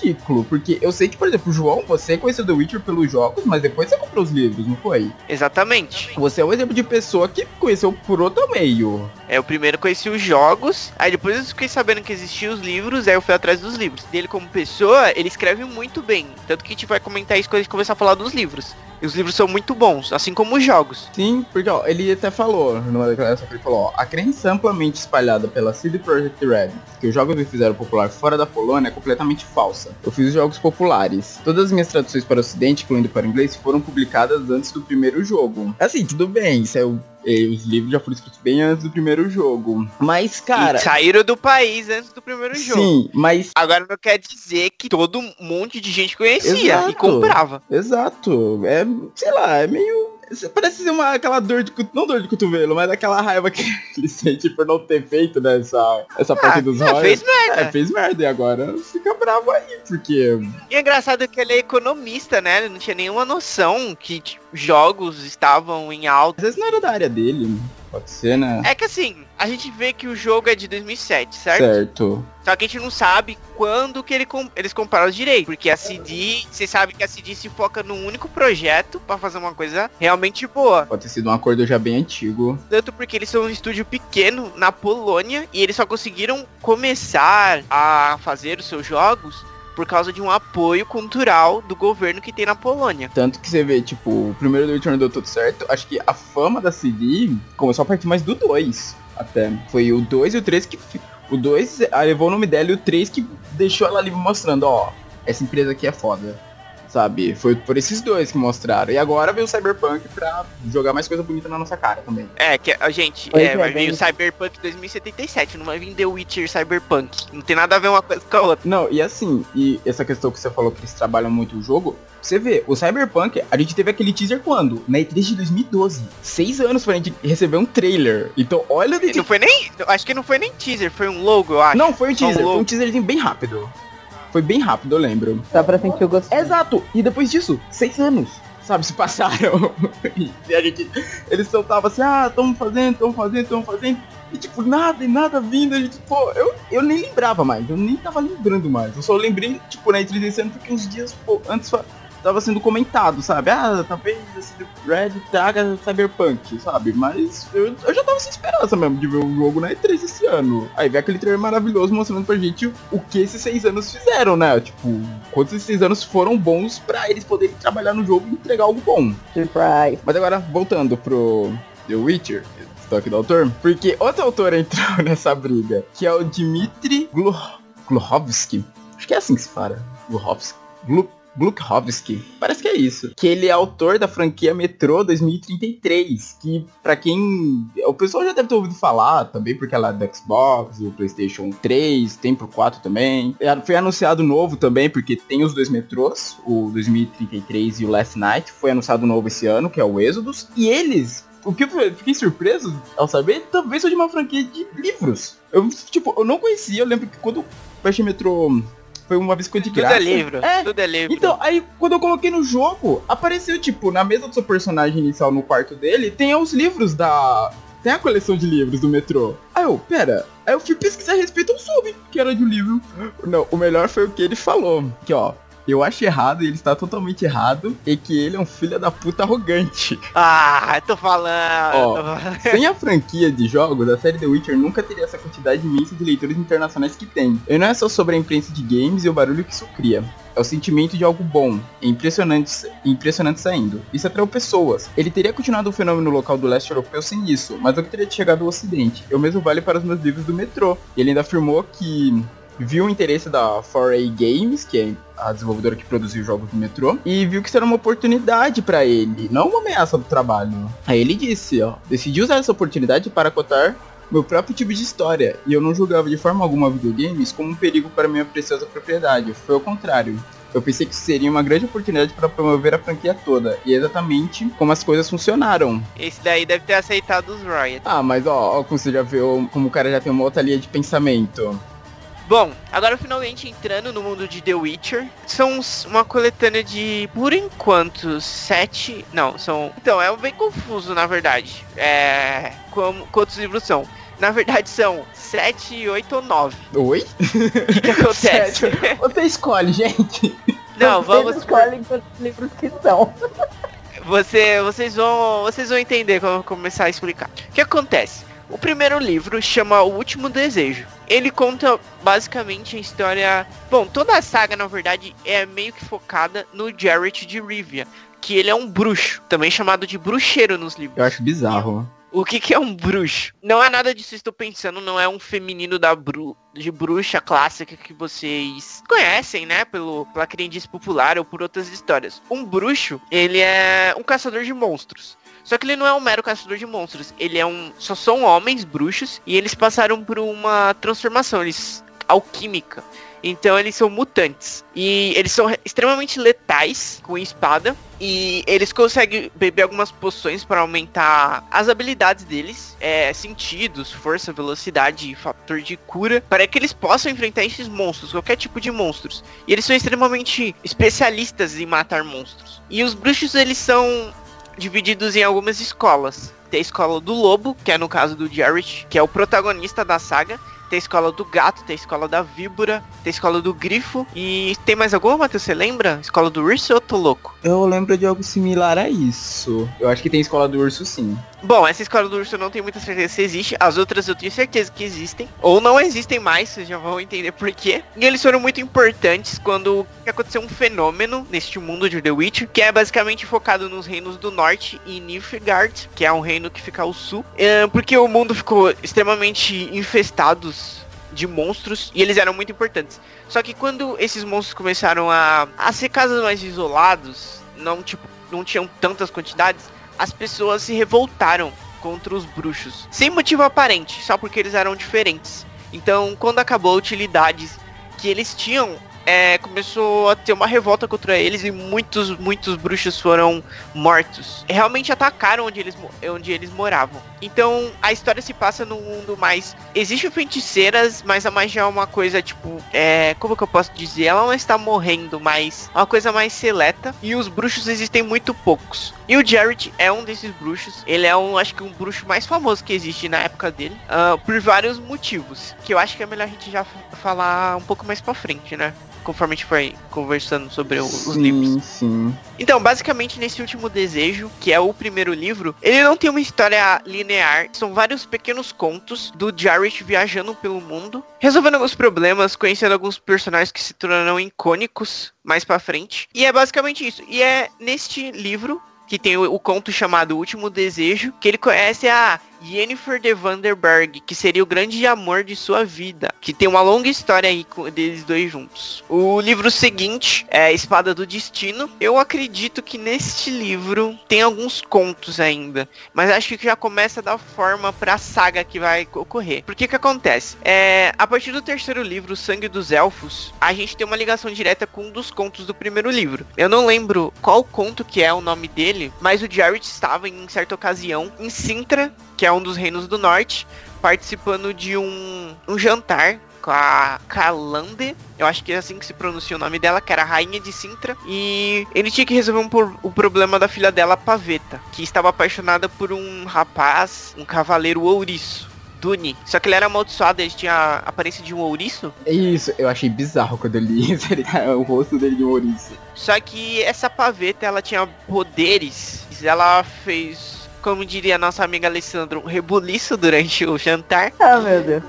[SPEAKER 4] ridículo, porque eu sei que, por exemplo, João, você conheceu The Witcher pelos jogos, mas depois você comprou os livros, não foi?
[SPEAKER 2] exatamente.
[SPEAKER 4] Você é um exemplo de pessoa que conheceu por outro meio.
[SPEAKER 2] É, o primeiro eu conheci os jogos, aí depois eu fiquei sabendo que existiam os livros, aí eu fui atrás dos livros. Dele como pessoa, ele escreve muito bem. Tanto que a gente vai comentar isso quando a gente começar a falar dos livros. E os livros são muito bons, assim como os jogos.
[SPEAKER 4] Sim, porque ó, ele até falou numa declaração que ele falou, ó, a crença amplamente espalhada pela CD Projekt Red que os jogos me fizeram popular fora da Polônia é completamente falsa. Eu fiz os jogos populares. Todas as minhas traduções para o ocidente, incluindo para o inglês, foram publicadas antes do primeiro jogo. Assim, tudo bem, isso é o eh, os livros já foram escritos bem antes do primeiro jogo. Mas, cara.
[SPEAKER 2] e saíram do país antes do primeiro jogo.
[SPEAKER 4] Sim, mas.
[SPEAKER 2] Agora não quer dizer que todo monte de gente conhecia
[SPEAKER 4] Exato.
[SPEAKER 2] e comprava.
[SPEAKER 4] Exato. É, sei lá, é meio. Parece ser uma, aquela dor de cotovelo, não dor de cotovelo, mas aquela raiva que ele sente por não ter feito nessa essa ah, parte dos
[SPEAKER 2] royalties. fez merda.
[SPEAKER 4] É, fez merda e agora fica bravo aí, porque...
[SPEAKER 2] E é engraçado que ele é economista, né? Ele não tinha nenhuma noção que tipo, jogos estavam em alta.
[SPEAKER 4] Às vezes não era da área dele. Pode ser, né?
[SPEAKER 2] É que assim, a gente vê que o jogo é de 2007, certo?
[SPEAKER 4] Certo.
[SPEAKER 2] Só que a gente não sabe quando que ele eles compraram os direitos. Porque a CD, você sabe que a CD se foca num único projeto para fazer uma coisa realmente boa.
[SPEAKER 4] Pode ter sido um acordo já bem antigo.
[SPEAKER 2] Tanto porque eles são um estúdio pequeno na Polônia e eles só conseguiram começar a fazer os seus jogos por causa de um apoio cultural do governo que tem na Polônia.
[SPEAKER 4] Tanto que você vê, tipo, o primeiro do Witcher deu tudo certo. Acho que a fama da CD começou a partir mais do 2. Até. Foi o 2 e o 3 que. O 2 levou o nome dela e o 3 que deixou ela ali mostrando, ó, essa empresa aqui é foda sabe? Foi por esses dois que mostraram. E agora veio o Cyberpunk pra jogar mais coisa bonita na nossa cara também.
[SPEAKER 2] É, que a gente, é, é, vai vir o Cyberpunk 2077, não vai vir The Witcher Cyberpunk. Não tem nada a ver uma coisa com a outra.
[SPEAKER 4] Não, e assim, e essa questão que você falou que eles trabalham muito o jogo, você vê, o Cyberpunk, a gente teve aquele teaser quando? Na E3 de 2012. Seis anos pra gente receber um trailer. Então, olha...
[SPEAKER 2] Não foi nem... Acho que não foi nem teaser, foi um logo, eu acho.
[SPEAKER 4] Não, foi um teaser, um foi um teaserzinho bem rápido. Foi bem rápido, eu lembro.
[SPEAKER 3] Só pra sentir o gosto.
[SPEAKER 4] Exato! E depois disso, seis anos, sabe, se passaram. e a gente. Eles soltavam assim, ah, tamo fazendo, tamo fazendo, tamo fazendo. E tipo, nada e nada vindo. A gente, pô, eu, eu nem lembrava mais, eu nem tava lembrando mais. Eu só lembrei, tipo, na E3 desse ano, porque uns dias pô, antes tava sendo comentado, sabe? Ah, talvez esse Red traga Cyberpunk, sabe? Mas eu, eu já tava sem esperança mesmo de ver o jogo na E3 esse ano. Aí vem aquele trailer maravilhoso mostrando pra gente o que esses seis anos fizeram, né? Tipo, quantos esses seis anos foram bons pra eles poderem trabalhar no jogo e entregar algo bom.
[SPEAKER 3] Surprise.
[SPEAKER 4] Mas agora, voltando pro The Witcher, toque do autor, porque outro autor entrou nessa briga, que é o Dmitry Gluhovsky. Acho que é assim que se fala. Gluhovsky. Glu Glukhovsky. Parece que é isso. Que ele é autor da franquia Metro 2033. Que, para quem. O pessoal já deve ter ouvido falar também, porque ela é do Xbox, do PlayStation 3, tem pro 4 também. É, foi anunciado novo também, porque tem os dois metrôs, o 2033 e o Last Night. Foi anunciado novo esse ano, que é o Exodus. E eles o que eu fiquei surpreso ao saber, talvez seja uma franquia de livros. Eu, tipo, eu não conhecia, eu lembro que quando o baixei Metro foi uma vez de graça.
[SPEAKER 2] Tudo é livro, é. tudo é livro.
[SPEAKER 4] Então, aí quando eu coloquei no jogo, apareceu, tipo, na mesa do seu personagem inicial no quarto dele, tem os livros da. Tem a coleção de livros do metrô. Aí eu, pera. Aí eu fui pesquisar a respeito, eu soube que era de um livro. Não, o melhor foi o que ele falou. Que ó, eu acho errado e ele está totalmente errado e que ele é um filho da puta arrogante.
[SPEAKER 2] Ah, tô falando. Ó,
[SPEAKER 4] sem a franquia de jogos, a série The Witcher nunca teria essa quantidade imensa de leitores internacionais que tem. E não é só sobre a imprensa de games e o barulho que isso cria. É o sentimento de algo bom, é impressionante, impressionante saindo. Isso atraiu pessoas. Ele teria continuado o fenômeno local do leste europeu sem isso, mas que teria chegado ao ocidente. E o mesmo vale para os meus livros do metrô. Ele ainda afirmou que viu o interesse da 4A Games, que é a desenvolvedora que produziu jogos do metrô, e viu que isso era uma oportunidade para ele, não uma ameaça do trabalho. Aí ele disse, ó, decidi usar essa oportunidade para cotar meu próprio tipo de história, e eu não julgava de forma alguma videogames como um perigo para minha preciosa propriedade, foi ao contrário. Eu pensei que seria uma grande oportunidade para promover a franquia toda. E é exatamente como as coisas funcionaram.
[SPEAKER 2] Esse daí deve ter aceitado os Riot.
[SPEAKER 4] Ah, mas ó, ó como você já viu, como o cara já tem uma outra linha de pensamento.
[SPEAKER 2] Bom, agora finalmente entrando no mundo de The Witcher. São uma coletânea de, por enquanto, sete. Não, são. Então, é bem confuso, na verdade. É. Como, quantos livros são? Na verdade, são sete, oito ou nove.
[SPEAKER 4] Oi?
[SPEAKER 2] O que, acontece?
[SPEAKER 4] Você escolhe, gente.
[SPEAKER 2] Não, vamos.
[SPEAKER 3] Vocês escolhem quantos livros que são.
[SPEAKER 2] Você, vocês vão, vocês vão entender quando eu começar a explicar. O que acontece? O primeiro livro chama O Último Desejo. Ele conta basicamente a história. Bom, toda a saga, na verdade, é meio que focada no Jarrett de Rivia, que ele é um bruxo, também chamado de bruxeiro nos livros.
[SPEAKER 4] Eu acho bizarro.
[SPEAKER 2] O que, que é um bruxo? Não é nada disso que estou pensando, não é um feminino da bru de bruxa clássica que vocês conhecem, né? Pelo, pela crendice popular ou por outras histórias. Um bruxo, ele é um caçador de monstros. Só que ele não é um mero caçador de monstros. Ele é um. Só são homens bruxos e eles passaram por uma transformação. Eles. alquímica. Então eles são mutantes. E eles são extremamente letais com espada. E eles conseguem beber algumas poções para aumentar as habilidades deles, é, sentidos, força, velocidade fator de cura, para que eles possam enfrentar esses monstros, qualquer tipo de monstros. E eles são extremamente especialistas em matar monstros. E os bruxos eles são divididos em algumas escolas. Tem a escola do lobo, que é no caso do Jarrett, que é o protagonista da saga, tem a escola do gato, tem a escola da víbora, tem a escola do grifo. E tem mais alguma, Matheus? Você lembra? Escola do urso ou eu tô louco?
[SPEAKER 4] Eu lembro de algo similar a isso. Eu acho que tem escola do urso sim.
[SPEAKER 2] Bom, essa escola do urso eu não tenho muita certeza se existe. As outras eu tenho certeza que existem. Ou não existem mais, vocês já vão entender por quê. E eles foram muito importantes quando aconteceu um fenômeno neste mundo de The Witcher, que é basicamente focado nos reinos do norte e Nilfgaard, que é um reino que fica ao sul. Porque o mundo ficou extremamente infestado de monstros e eles eram muito importantes. Só que quando esses monstros começaram a, a ser casas mais isolados, não tipo não tinham tantas quantidades, as pessoas se revoltaram contra os bruxos, sem motivo aparente, só porque eles eram diferentes. Então, quando acabou a utilidade que eles tinham é, começou a ter uma revolta contra eles e muitos, muitos bruxos foram mortos. Realmente atacaram onde eles, onde eles moravam. Então a história se passa num mundo mais. Existem feiticeiras, mas a magia é uma coisa tipo. É, como que eu posso dizer? Ela não está morrendo, mas é uma coisa mais seleta. E os bruxos existem muito poucos. E o Jared é um desses bruxos. Ele é um, acho que um bruxo mais famoso que existe na época dele. Uh, por vários motivos. Que eu acho que é melhor a gente já falar um pouco mais pra frente, né? Conforme a gente foi conversando sobre o,
[SPEAKER 4] sim,
[SPEAKER 2] os livros.
[SPEAKER 4] Sim.
[SPEAKER 2] Então, basicamente, nesse último desejo, que é o primeiro livro, ele não tem uma história linear. São vários pequenos contos do Jarrett viajando pelo mundo, resolvendo alguns problemas, conhecendo alguns personagens que se tornarão icônicos mais para frente. E é basicamente isso. E é neste livro que tem o, o, conto chamado Último Desejo, que ele conhece a Jennifer de Vanderberg, que seria o grande amor de sua vida, que tem uma longa história aí deles dois juntos. O livro seguinte é Espada do Destino. Eu acredito que neste livro tem alguns contos ainda, mas acho que já começa a dar forma para a saga que vai ocorrer. Porque que acontece? É, a partir do terceiro livro, Sangue dos Elfos, a gente tem uma ligação direta com um dos contos do primeiro livro. Eu não lembro qual conto que é o nome dele, mas o Jarrett estava em certa ocasião em Sintra, que é um dos reinos do norte, participando de um, um jantar com a Calande, eu acho que é assim que se pronuncia o nome dela, que era a rainha de Sintra, e ele tinha que resolver um por, o problema da filha dela, Paveta, que estava apaixonada por um rapaz, um cavaleiro ouriço. Duni. Só que ele era amaldiçoado, ele tinha a aparência de um ouriço.
[SPEAKER 4] É isso, eu achei bizarro quando eu li o rosto dele de um ouriço.
[SPEAKER 2] Só que essa paveta, ela tinha poderes. Ela fez como diria nossa amiga Alessandro, um rebuliço durante o jantar.
[SPEAKER 3] Ah, meu Deus.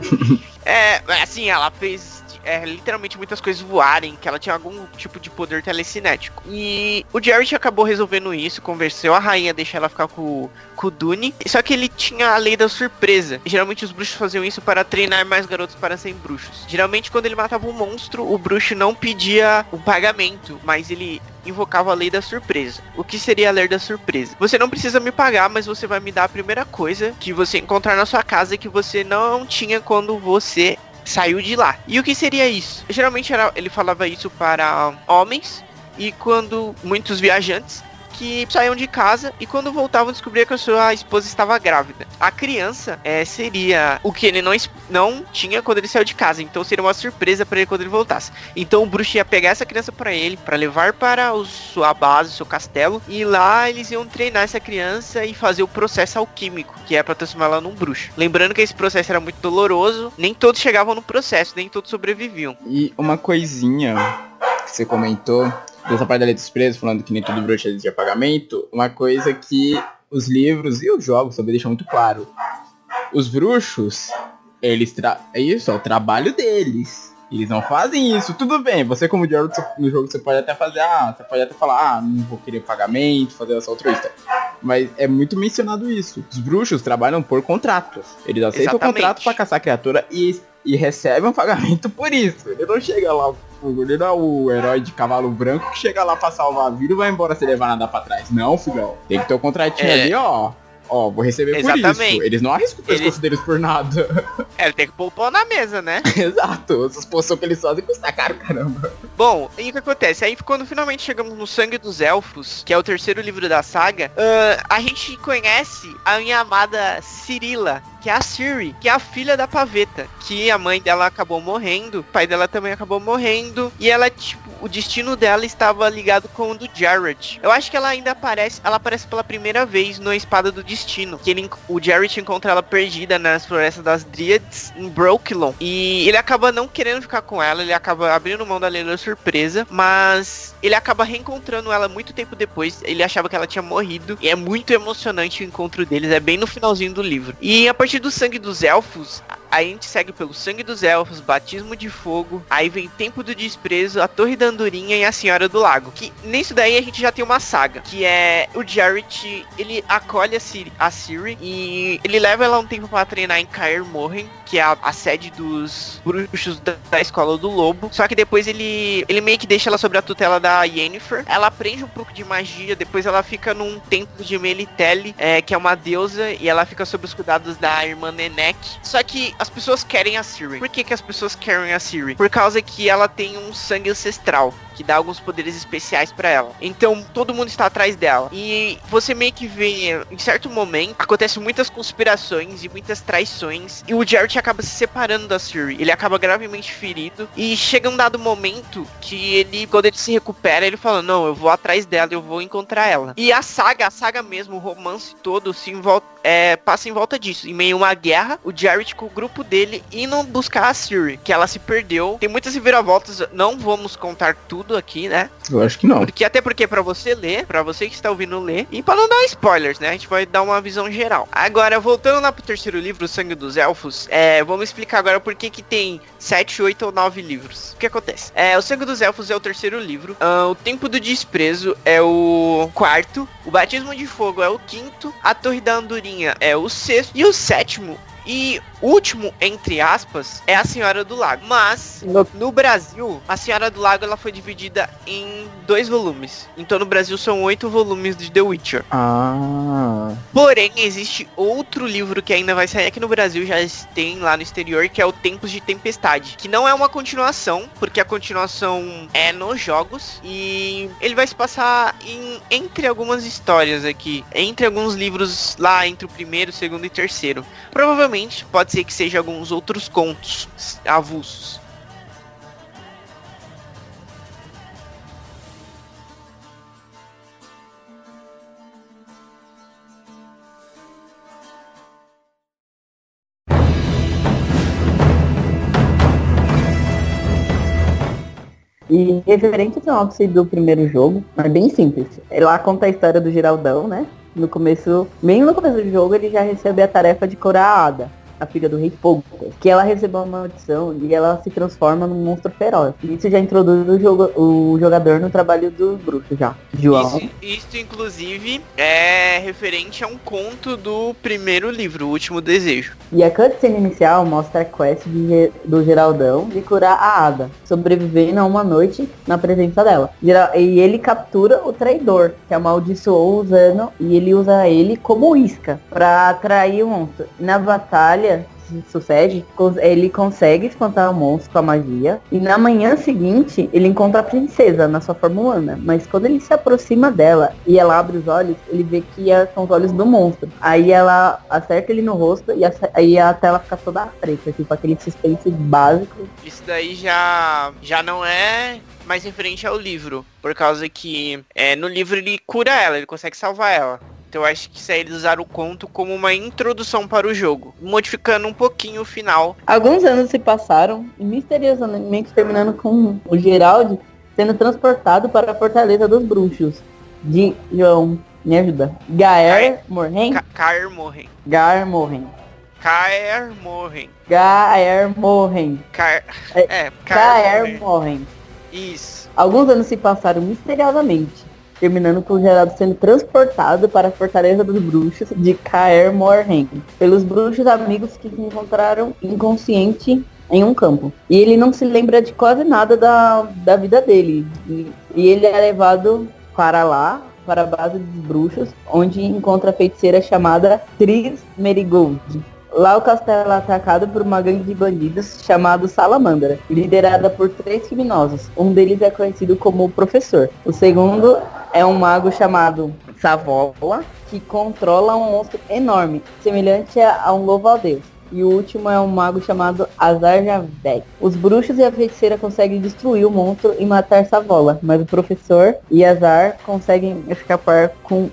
[SPEAKER 2] É, assim, ela fez é, literalmente muitas coisas voarem, que ela tinha algum tipo de poder telecinético. E o Jared acabou resolvendo isso, conversou a rainha, deixou ela ficar com, com o Dune. Só que ele tinha a lei da surpresa. E, geralmente os bruxos faziam isso para treinar mais garotos para serem bruxos. Geralmente quando ele matava um monstro, o bruxo não pedia o pagamento, mas ele invocava a lei da surpresa. O que seria a lei da surpresa? Você não precisa me pagar, mas você vai me dar a primeira coisa que você encontrar na sua casa que você não tinha quando você saiu de lá. E o que seria isso? Geralmente era, ele falava isso para homens e quando muitos viajantes que saíam de casa e quando voltavam descobria que a sua esposa estava grávida. A criança é, seria o que ele não, não tinha quando ele saiu de casa, então seria uma surpresa para ele quando ele voltasse. Então o bruxo ia pegar essa criança para ele, para levar para o, sua base, seu castelo, e lá eles iam treinar essa criança e fazer o processo alquímico, que é para transformar ela num bruxo. Lembrando que esse processo era muito doloroso, nem todos chegavam no processo, nem todos sobreviviam.
[SPEAKER 4] E uma coisinha que você comentou dessa parte da lei dos presos, falando que nem todo bruxo exigia pagamento, uma coisa que os livros e os jogos também deixam muito claro. Os bruxos, eles tra... é isso, é o trabalho deles. Eles não fazem isso. Tudo bem, você como Geralt no jogo você pode até fazer, ah, você pode até falar, ah, não vou querer pagamento, fazer essa altruísta. Mas é muito mencionado isso. Os bruxos trabalham por contratos. Eles aceitam o contrato para caçar a criatura e, e recebem um pagamento por isso. Ele não chega lá ele não é o herói de cavalo branco que chega lá pra salvar a vida e vai embora sem levar nada pra trás. Não, filhão. Tem que ter o um contratinho é. ali, ó. ó, vou receber por
[SPEAKER 2] Exatamente.
[SPEAKER 4] isso. Eles não arriscam o pescoço
[SPEAKER 2] Ele-
[SPEAKER 4] deles por nada.
[SPEAKER 2] É, ele tem que pôr o pau na mesa, né?
[SPEAKER 4] Exato. Essas poções que eles fazem custa caro, caramba.
[SPEAKER 2] Bom, e o que acontece? Aí quando finalmente chegamos no Sangue dos Elfos, que é o terceiro livro da saga, ah, a gente conhece a minha amada Cirila, que é a Ciri, que é a filha da Paveta, que a mãe dela acabou morrendo, o pai dela também acabou morrendo, e ela, tipo, o destino dela estava ligado com o do Jared. Eu acho que ela ainda aparece, ela aparece pela primeira vez no Espada do Destino, que ele, o Jared encontra ela perdida nas florestas das Dríades, em Brooklyn, e ele acaba não querendo ficar com ela, ele acaba abrindo mão da Leila surpresa, mas ele acaba reencontrando ela muito tempo depois, ele achava que ela tinha morrido, e é muito emocionante o encontro deles, é bem no finalzinho do livro. E a partir do Sangue dos Elfos, a gente segue pelo Sangue dos Elfos, Batismo de Fogo, aí vem Tempo do Desprezo, a Torre da Andorinha e a Senhora do Lago. Que nisso daí a gente já tem uma saga, que é o Jarrett, ele acolhe a Ciri, a Ciri e ele leva ela um tempo pra treinar em Caer Morhen, que é a, a sede dos bruxos da, da escola do lobo. Só que depois ele ele meio que deixa ela sobre a tutela da Yennefer. Ela aprende um pouco de magia, depois ela fica num templo de Melitele, é, que é uma deusa, e ela fica sob os cuidados da irmã Nenek. Só que as pessoas querem a Ciri. Por que, que as pessoas querem a Ciri? Por causa que ela tem um sangue ancestral. Que dá alguns poderes especiais pra ela. Então todo mundo está atrás dela. E você meio que vê, em certo momento, acontecem muitas conspirações e muitas traições. E o Jared acaba se separando da Ciri. Ele acaba gravemente ferido. E chega um dado momento que ele, quando ele se recupera, ele fala: Não, eu vou atrás dela, eu vou encontrar ela. E a saga, a saga mesmo, o romance todo, se envolve, é, passa em volta disso. Em meio a uma guerra, o Jared com o grupo dele indo buscar a Ciri, que ela se perdeu. Tem muitas reviravoltas, não vamos contar tudo aqui, né?
[SPEAKER 4] Eu acho que não.
[SPEAKER 2] Porque até porque pra você ler, pra você que está ouvindo ler, e pra não dar spoilers, né? A gente vai dar uma visão geral. Agora, voltando lá pro terceiro livro, O Sangue dos Elfos, é, vamos explicar agora por que que tem 7, 8 ou 9 livros. O que acontece? É, O Sangue dos Elfos é o terceiro livro, ah, O Tempo do Desprezo é o quarto, O Batismo de Fogo é o quinto, A Torre da Andorinha é o sexto, e o sétimo e último, entre aspas, é a Senhora do Lago. Mas,
[SPEAKER 3] No-
[SPEAKER 2] Brasil, a Senhora do Lago ela foi dividida em dois volumes. Então no Brasil são oito volumes de The Witcher.
[SPEAKER 4] Ah.
[SPEAKER 2] Porém, existe outro livro que ainda vai sair aqui no Brasil, já tem lá no exterior, que é o Tempos de Tempestade. Que não é uma continuação, porque a continuação é nos jogos. E ele vai se passar em, entre algumas histórias aqui. Entre alguns livros lá, entre o primeiro, segundo e terceiro. Provavelmente, pode ser que seja alguns outros contos avulsos.
[SPEAKER 3] E referente ao sinopse do primeiro jogo, é bem simples. Lá conta a história do Geraldão, né? No começo, bem no começo do jogo, ele já recebe a tarefa de curar a Ada, a filha do rei Fogo, que ela recebeu uma maldição e ela se transforma num monstro feroz. E isso já introduz o, jogo, o jogador no trabalho dos bruxos já. João.
[SPEAKER 2] Isso, isso, inclusive, é referente a um conto do primeiro livro, O Último Desejo.
[SPEAKER 3] E a cutscene inicial mostra a quest de do Geraldão de curar a Ada, sobrevivendo a uma noite na presença dela. E ele captura o traidor, que amaldiçoou usando, e ele usa ele como isca para atrair o monstro. Na batalha sucede, ele consegue espantar o monstro com a magia, e na manhã seguinte ele encontra a princesa na sua forma humana, mas quando ele se aproxima dela e ela abre os olhos, ele vê que é- são os olhos do monstro. Aí ela acerta ele no rosto e aí a tela fica toda preta, tipo aquele suspense básico.
[SPEAKER 2] Isso daí já, já não é mais referente ao livro, por causa que é, no livro ele cura ela, ele consegue salvar ela. Então eu acho que isso aí eles usaram o conto como uma introdução para o jogo, modificando um pouquinho o final.
[SPEAKER 3] Alguns anos se passaram e misteriosamente terminando com o Geraldo sendo transportado para a Fortaleza dos Bruxos. De João, me ajuda. Gaer Morhen?
[SPEAKER 2] Caer morrem.
[SPEAKER 3] Gaer Morhen.
[SPEAKER 2] Caer morrem.
[SPEAKER 3] Gaer Morhen.
[SPEAKER 2] Caer...
[SPEAKER 3] É,
[SPEAKER 2] É, Caer
[SPEAKER 3] Gaer
[SPEAKER 2] morrem.
[SPEAKER 3] Morhen.
[SPEAKER 2] Isso.
[SPEAKER 3] Alguns anos se passaram misteriosamente, terminando com o Geraldo sendo transportado para a Fortaleza dos Bruxos de Caer Morhen, pelos bruxos amigos que se encontraram inconsciente em um campo. E ele não se lembra de quase nada da, da vida dele. E, e ele é levado para lá para a base dos bruxos, onde encontra a feiticeira chamada Tris Merigold. Lá o castelo é atacado por uma gangue de bandidos chamado Salamandra, liderada por três criminosos. Um deles é conhecido como o Professor. O segundo é um mago chamado Savola, que controla um monstro enorme, semelhante a um louvo-a-deus. E o último é um mago chamado Azar Javdek. Os bruxos e a feiticeira conseguem destruir o monstro e matar Savola, mas o professor e Azar conseguem escapar com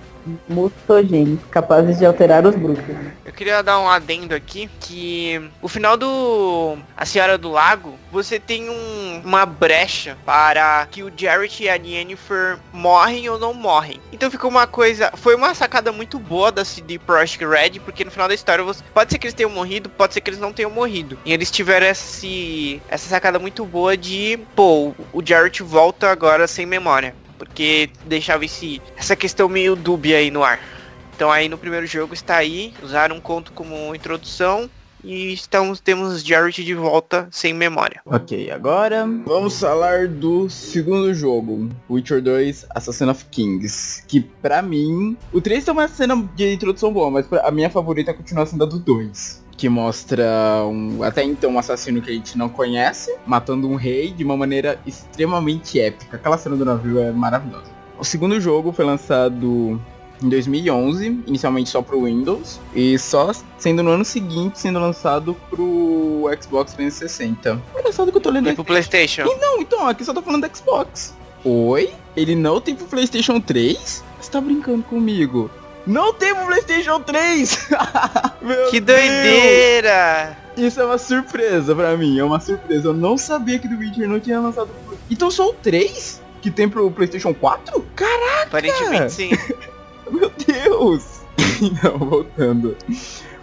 [SPEAKER 3] mutogênios, capazes de alterar os bruxos.
[SPEAKER 2] Eu queria dar um adendo aqui que o final do A Senhora do Lago, você tem um, uma brecha para que o Jarrett e a Yennefer morrem ou não morrem. Então ficou uma coisa, foi uma sacada muito boa da CD Projekt Red, porque no final da história você, pode ser que eles tenham morrido, pode ser que eles não tenham morrido. E eles tiveram esse, essa sacada muito boa de, pô, o Jarrett volta agora sem memória porque deixava esse, essa questão meio dúbia aí no ar. Então aí no primeiro jogo está aí, usaram um conto como introdução e estamos temos Jared de volta sem memória.
[SPEAKER 4] Ok, agora vamos falar do segundo jogo, Witcher 2 Assassin of Kings, que pra mim, o 3 tem uma cena de introdução boa, mas a minha favorita sendo a do 2 que mostra um, até então um assassino que a gente não conhece, matando um rei de uma maneira extremamente épica. Aquela cena do navio é maravilhosa. O segundo jogo foi lançado em 2011, inicialmente só pro Windows, e só sendo no ano seguinte sendo lançado pro Xbox 360. Engraçado que eu tô lendo
[SPEAKER 2] E pro Playstation.
[SPEAKER 4] E não, então, aqui só tô falando do Xbox. Oi? Ele não tem pro Playstation 3? Você tá brincando comigo? Não tem pro Playstation 3! Meu
[SPEAKER 2] Que
[SPEAKER 4] Deus!
[SPEAKER 2] doideira!
[SPEAKER 4] Isso é uma surpresa pra mim, é uma surpresa. Eu não sabia que The Witcher não tinha lançado pro... Então são 3 que tem pro Playstation 4? Caraca!
[SPEAKER 2] Aparentemente sim.
[SPEAKER 4] Meu Deus! não, voltando.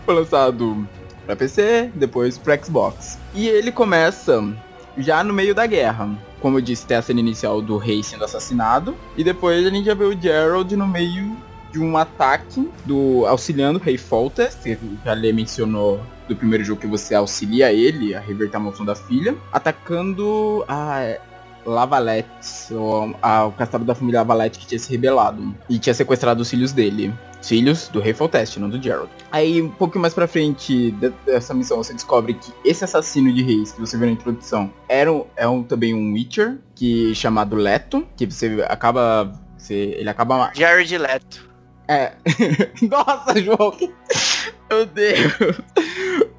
[SPEAKER 4] Foi lançado pra PC, depois pra Xbox. E ele começa já no meio da guerra. Como eu disse, tem a cena inicial do rei sendo assassinado. E depois a gente já vê o Gerald no meio de um ataque do auxiliando rei Foltest, que já lhe mencionou do primeiro jogo que você auxilia ele a reverter a maldição da filha, atacando a Lavalette, o, a, o castelo da família Lavalette que tinha se rebelado e tinha sequestrado os filhos dele. Os filhos do rei Foltest, não do Gerald. Aí, um pouco mais pra frente de- dessa missão, você descobre que esse assassino de reis que você viu na introdução era um, é um, também um Witcher, que chamado Leto, que você acaba... Você, ele acaba
[SPEAKER 2] Jared Leto.
[SPEAKER 4] É. Nossa, João. Meu Deus.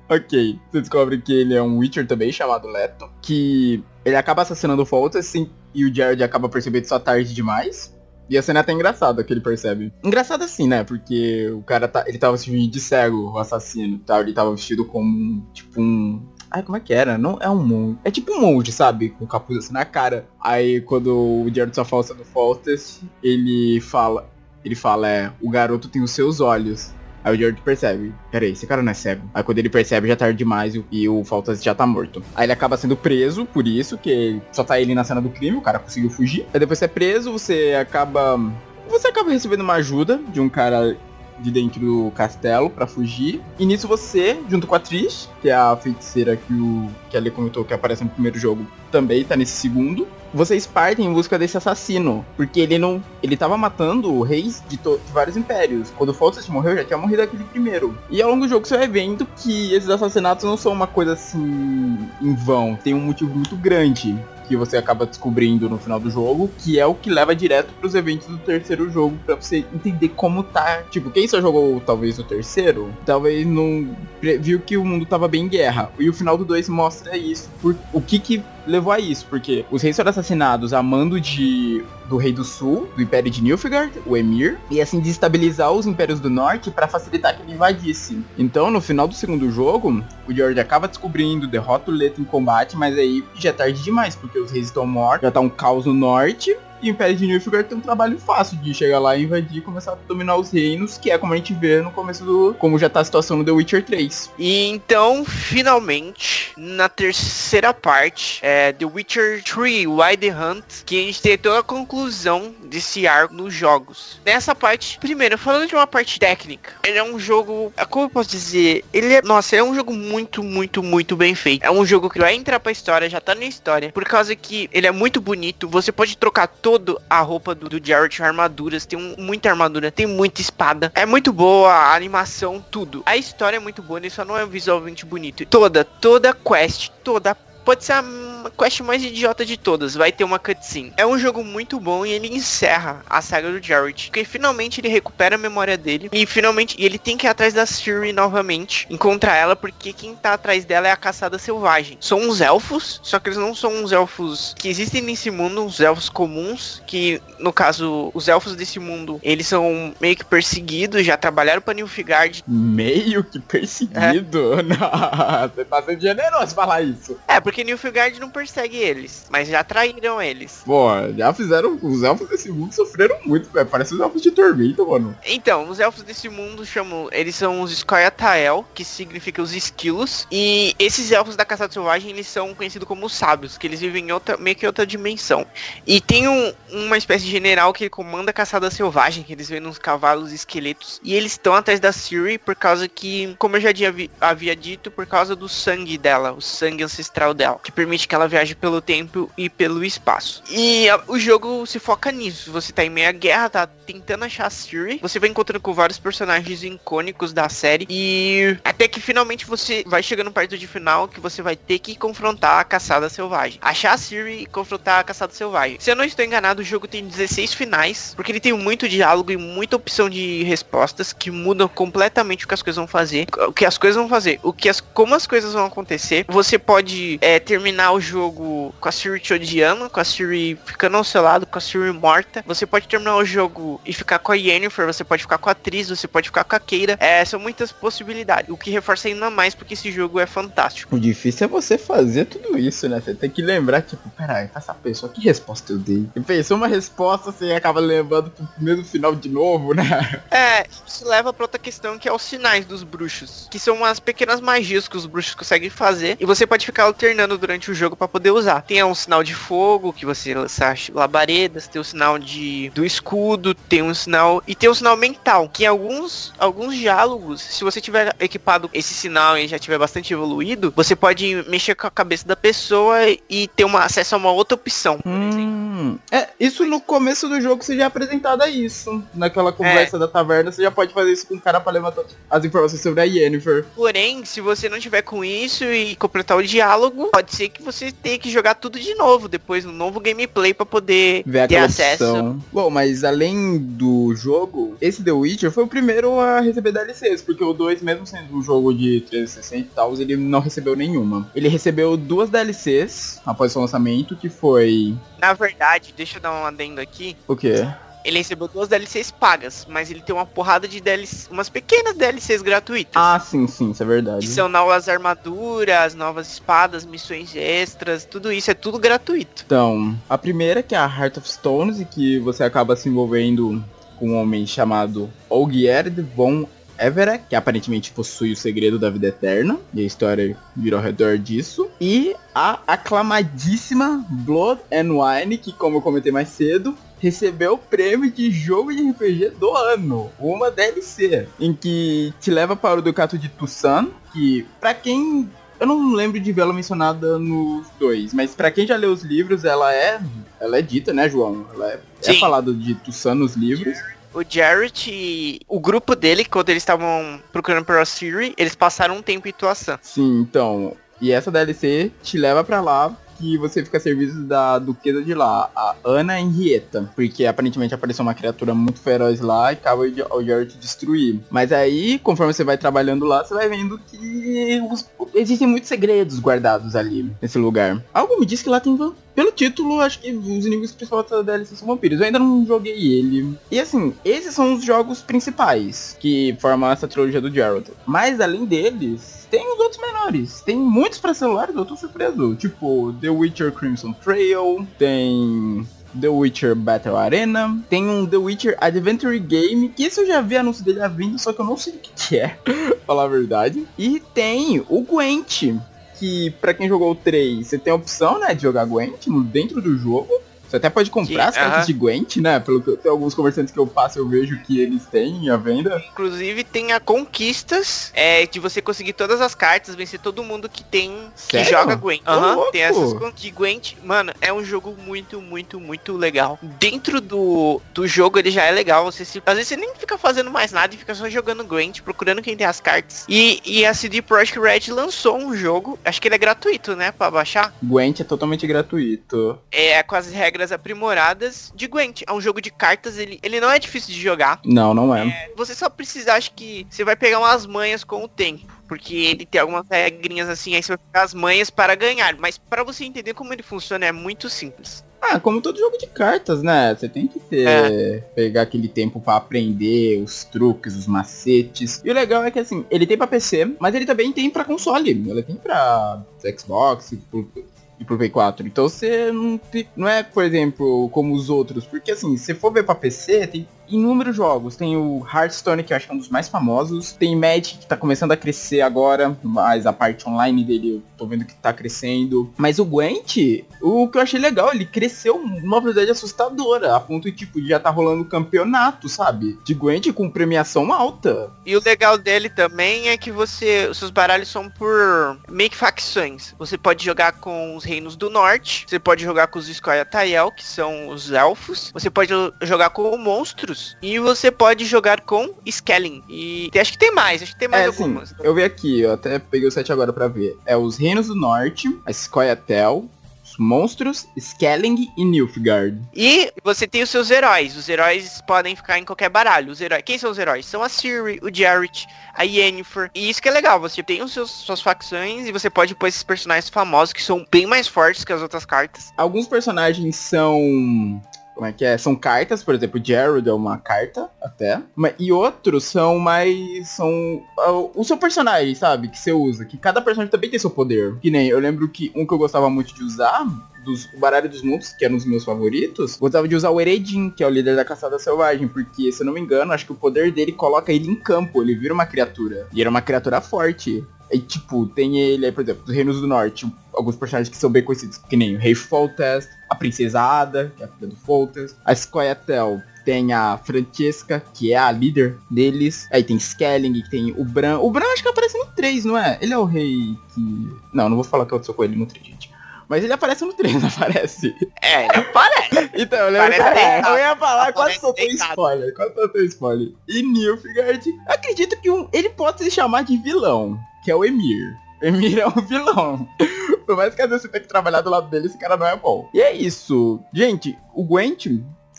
[SPEAKER 4] ok. Você descobre que ele é um Witcher também, chamado Leto. Que ele acaba assassinando o Foltest assim, e o Jared acaba percebendo à tarde demais. E a cena é até engraçada que ele percebe. Engraçado assim, né? Porque o cara tá. Ele tava se vestindo de cego, o assassino. Tá? Ele tava vestido como. Tipo um. Ai, como é que era? Não é um monge. É tipo um monge, sabe? Com capuz assim na cara. Aí quando o Jared só falsa do Foltest, ele fala. Ele fala, é, o garoto tem os seus olhos. Aí o Jared percebe, peraí, esse cara não é cego. Aí quando ele percebe, já tá tarde demais e, e o Faltas já tá morto. Aí ele acaba sendo preso por isso, que só tá ele na cena do crime, o cara conseguiu fugir. Aí depois você é preso, você acaba. Você acaba recebendo uma ajuda de um cara de dentro do castelo pra fugir. E nisso você, junto com a Trish, que é a feiticeira que o que ali comentou que aparece no primeiro jogo, também tá nesse segundo. Vocês partem em busca desse assassino, porque ele não, ele tava matando reis de, de vários impérios. Quando o Foltest morreu, já tinha morrido aquele primeiro. E ao longo do jogo você vai vendo que esses assassinatos não são uma coisa assim em vão, tem um motivo muito grande que você acaba descobrindo no final do jogo, que é o que leva direto pros eventos do terceiro jogo pra você entender como tá. Tipo, quem só jogou talvez o terceiro, talvez não viu que o mundo tava bem em guerra. E o final do 2 mostra isso. Por, o que que levou a isso? Porque os reis foram assassinados a mando de do rei do sul, do império de Nilfgaard, o emir, e assim desestabilizar os impérios do norte pra facilitar que ele invadisse. Então, no final do segundo jogo, o George acaba descobrindo, derrota o Leto em combate, mas aí já é tarde demais, porque os reis estão mortos, já tá um caos no norte, e o Império de Nilfgaard tem um trabalho fácil de chegar lá, invadir e começar a dominar os reinos, que é como a gente vê no começo do... como já tá a situação no The Witcher 3.
[SPEAKER 2] E então, finalmente, na terceira parte, é The Witcher 3 Wild Hunt, que a gente tem toda a conclusão desse arco nos jogos. Nessa parte, primeiro, falando de uma parte técnica, ele é um jogo, é, como eu posso dizer, ele é, nossa, ele é um jogo muito, muito, muito bem feito. É um jogo que vai entrar pra história, já tá na história, por causa que ele é muito bonito, você pode trocar todo toda a roupa do, do Jarrett, armaduras, tem um, muita armadura, tem muita espada. É muito boa a animação, tudo. A história é muito boa, ele só não é visualmente bonito. Toda, toda quest, toda pode ser a quest mais idiota de todas, vai ter uma cutscene. É um jogo muito bom e ele encerra a saga do Jarrett, porque finalmente ele recupera a memória dele e finalmente ele tem que ir atrás da Siri novamente, encontrar ela, porque quem tá atrás dela é a caçada selvagem. São uns elfos, só que eles não são uns elfos que existem nesse mundo, uns elfos comuns, que no caso, os elfos desse mundo, eles são meio que perseguidos, já trabalharam pra Nilfgaard.
[SPEAKER 4] Meio que perseguido? É. Não, você tá sendo generoso falar isso.
[SPEAKER 2] É, porque porque Nilfgaard não persegue eles, mas já traíram eles.
[SPEAKER 4] Pô, já fizeram. Os elfos desse mundo sofreram muito, velho. Parece os elfos de tormenta, mano.
[SPEAKER 2] Então, os elfos desse mundo chamam. Eles são os Skoyatael, que significa os esquilos. E esses elfos da caçada selvagem, eles são conhecidos como sábios, que eles vivem em outra, meio que outra dimensão. E tem um, uma espécie de general que comanda a caçada selvagem, que eles vêem nos cavalos esqueletos. E eles estão atrás da Siri por causa que, como eu já havia dito, por causa do sangue dela, o sangue ancestral dela dela, que permite que ela viaje pelo tempo e pelo espaço. E a, o jogo se foca nisso. Você tá em meia guerra, tá tentando achar a Siri. Você vai encontrando com vários personagens icônicos da série. E até que finalmente você vai chegando perto de final que você vai ter que confrontar a caçada selvagem. Achar a Siri e confrontar a caçada selvagem. Se eu não estou enganado, o jogo tem 16 finais, porque ele tem muito diálogo e muita opção de respostas que mudam completamente o que as coisas vão fazer. O que as coisas vão fazer, o que as como as coisas vão acontecer. Você pode é, é, terminar o jogo com a Siri te odiando, com a Siri ficando ao seu lado, com a Siri morta. Você pode terminar o jogo e ficar com a Yennefer, você pode ficar com a atriz, você pode ficar com a Keira. É, são muitas possibilidades, o que reforça ainda mais porque esse jogo é fantástico.
[SPEAKER 4] O difícil é você fazer tudo isso, né? Você tem que lembrar, tipo, peraí, essa pessoa, que resposta eu dei? E pensou uma resposta, você acaba levando pro mesmo final de novo, né?
[SPEAKER 2] É, isso leva pra outra questão que é os sinais dos bruxos, que são umas pequenas magias que os bruxos conseguem fazer e você pode ficar alternando durante o jogo para poder usar. Tem um sinal de fogo, que você lança labaredas, tem o um sinal de do escudo, tem um sinal e tem um sinal mental, que em alguns alguns diálogos, se você tiver equipado esse sinal e já tiver bastante evoluído, você pode mexer com a cabeça da pessoa e ter uma acesso a uma outra opção.
[SPEAKER 4] Hum, é, isso no começo do jogo você já é apresentado a isso. Naquela conversa é. da taverna, você já pode fazer isso com o cara para levantar as informações sobre a Yennefer.
[SPEAKER 2] Porém, se você não tiver com isso e completar o diálogo, pode ser que você tenha que jogar tudo de novo, depois no novo gameplay para poder Ver ter acesso. Opção.
[SPEAKER 4] Bom, mas além do jogo, esse The Witcher foi o primeiro a receber DLCs, porque o 2, mesmo sendo um jogo de 360 e tal, ele não recebeu nenhuma. Ele recebeu duas DLCs após o lançamento, que foi...
[SPEAKER 2] Na verdade, deixa eu dar um adendo aqui.
[SPEAKER 4] O quê?
[SPEAKER 2] ele recebeu duas DLCs pagas, mas ele tem uma porrada de DLCs, umas pequenas DLCs gratuitas.
[SPEAKER 4] Ah, sim, sim, isso é verdade.
[SPEAKER 2] Que são novas armaduras, novas espadas, missões extras, tudo isso é tudo gratuito.
[SPEAKER 4] Então, a primeira que é a Heart of Stones, e que você acaba se envolvendo com um homem chamado Olgierd von Everett, que aparentemente possui o segredo da vida eterna, e a história vira ao redor disso. E a aclamadíssima Blood and Wine, que como eu comentei mais cedo, recebeu o prêmio de jogo de RPG do ano, uma DLC, em que te leva para o Ducato de Tucson, que para quem eu não lembro de vê-la mencionada nos dois, mas para quem já leu os livros, ela é, ela é dita, né, João? Ela é, é falado de Tucson nos livros
[SPEAKER 2] o Jarrett, o grupo dele, quando eles estavam procurando pela Siri, eles passaram um tempo em Tuação.
[SPEAKER 4] Sim, então. E essa DLC te leva para lá que você fica a serviço da duquesa de lá, a Ana Henrietta, porque aparentemente apareceu uma criatura muito feroz lá e acaba o Jared destruir. Mas aí, conforme você vai trabalhando lá, você vai vendo que os, existem muitos segredos guardados ali nesse lugar. Algo me diz que lá tem pelo título, acho que os inimigos principais da DLC são vampiros. Eu ainda não joguei ele. E assim, esses são os jogos principais que formam essa trilogia do Geralt. Mas além deles, tem os outros menores. Tem muitos para celulares, eu tô surpreso. Tipo, The Witcher Crimson Trail, tem The Witcher Battle Arena. Tem um The Witcher Adventure Game, que esse eu já vi anúncio dele a vindo, só que eu não sei o que é, falar a verdade. E tem o Gwent, que para quem jogou o 3, você tem a opção, né, de jogar Gwent dentro do jogo. Você até pode comprar
[SPEAKER 2] Que-
[SPEAKER 4] as cartas
[SPEAKER 2] aham.
[SPEAKER 4] de Gwent, né? Pelo que tem alguns comerciantes que eu passo, eu vejo que eles têm à venda.
[SPEAKER 2] Inclusive tem a conquistas é, de você conseguir todas as cartas, vencer todo mundo que tem que
[SPEAKER 4] Sério?
[SPEAKER 2] joga Gwent. Aham, tem essas que Gwent, mano, é um jogo muito, muito, muito legal. Dentro do, do jogo ele já é legal. Você se, às vezes você nem fica fazendo mais nada e fica só jogando Gwent, procurando quem tem as cartas. E, e a CD Projekt Red lançou um jogo, acho que ele é gratuito, né, pra baixar.
[SPEAKER 4] Gwent é totalmente gratuito.
[SPEAKER 2] É com as regras aprimoradas de Gwent. É um jogo de cartas, ele, ele não é difícil de jogar.
[SPEAKER 4] Não, não é.
[SPEAKER 2] Você só precisa, acho que você vai pegar umas manhas com o tempo. Porque ele tem algumas regrinhas assim, aí você vai pegar as manhas para ganhar. Mas para você entender como ele funciona é muito simples.
[SPEAKER 4] Ah, como todo jogo de cartas, né? Você tem que ter.
[SPEAKER 2] É.
[SPEAKER 4] Pegar aquele tempo pra aprender os truques, os macetes. E o legal é que assim, ele tem pra PC, mas ele também tem pra console. Ele tem pra Xbox e pro, Play 4. Então você não, não é, por exemplo, como os outros. Porque assim, se for ver pra PC, tem inúmeros jogos. Tem o Hearthstone, que eu acho que é um dos mais famosos. Tem Magic, que tá começando a crescer agora. Mas a parte online dele eu tô vendo que tá crescendo. Mas o Gwent, o que eu achei legal, ele cresceu numa velocidade assustadora. A ponto de, tipo, já tá rolando campeonato, sabe? De Gwent com premiação alta.
[SPEAKER 2] E o legal dele também é que você. Os seus baralhos são por meio que facções. Você pode jogar com os reinos do norte. Você pode jogar com os Scoia'tael, que são os elfos. Você pode jogar com monstros. E você pode jogar com Skelling. E acho que tem mais, acho que tem mais
[SPEAKER 4] É,
[SPEAKER 2] algumas.
[SPEAKER 4] eu vi aqui, eu até peguei o site agora pra ver. É os Reinos do Norte, a Scoia'tael, os Monstros, Skelling e Nilfgaard.
[SPEAKER 2] E você tem os seus heróis. Os heróis podem ficar em qualquer baralho. Os heróis. Quem são os heróis? São a Ciri, o Jarrett, a Yennefer. E isso que é legal. Você tem os seus, suas facções e você pode pôr esses personagens famosos que são bem mais fortes que as outras cartas.
[SPEAKER 4] Alguns personagens são. Como é que é? São cartas, por exemplo, Jared é uma carta, até. E outros são mais. São. ah, o seu personagem, sabe? Que você usa. Que cada personagem também tem seu poder. Que nem, eu lembro que um que eu gostava muito de usar. Dos o Baralho dos Mundos, que era um dos meus favoritos, gostava de usar o Eredin, que é o líder da caçada selvagem, porque, se eu não me engano, acho que o poder dele coloca ele em campo, ele vira uma criatura. E era uma criatura forte. E tipo, tem ele aí, por exemplo, dos Reinos do Norte, alguns personagens que são bem conhecidos, que nem o Rei Foltest, a Princesa Ada, que é a filha do Foltest, a Scoia'tael, tem a Francesca, que é a líder deles. Aí tem Skelling, tem o Bran. O Bran acho que aparece no 3, não é? Ele é o rei que... Não, não vou falar que eu sou com ele no 3, gente. Mas ele aparece no 3, não aparece?
[SPEAKER 2] É, ele aparece.
[SPEAKER 4] Então, eu lembro que
[SPEAKER 2] deitado.
[SPEAKER 4] eu ia falar, quase
[SPEAKER 2] Parece
[SPEAKER 4] soltei
[SPEAKER 2] deitado.
[SPEAKER 4] spoiler, quase soltei spoiler. E Nilfgaard, acredito que um, ele pode se chamar de vilão, que é o Emir. Emir é um vilão. Por mais que às vezes você tenha que trabalhar do lado dele, esse cara não é bom. E é isso. Gente, o Gwent...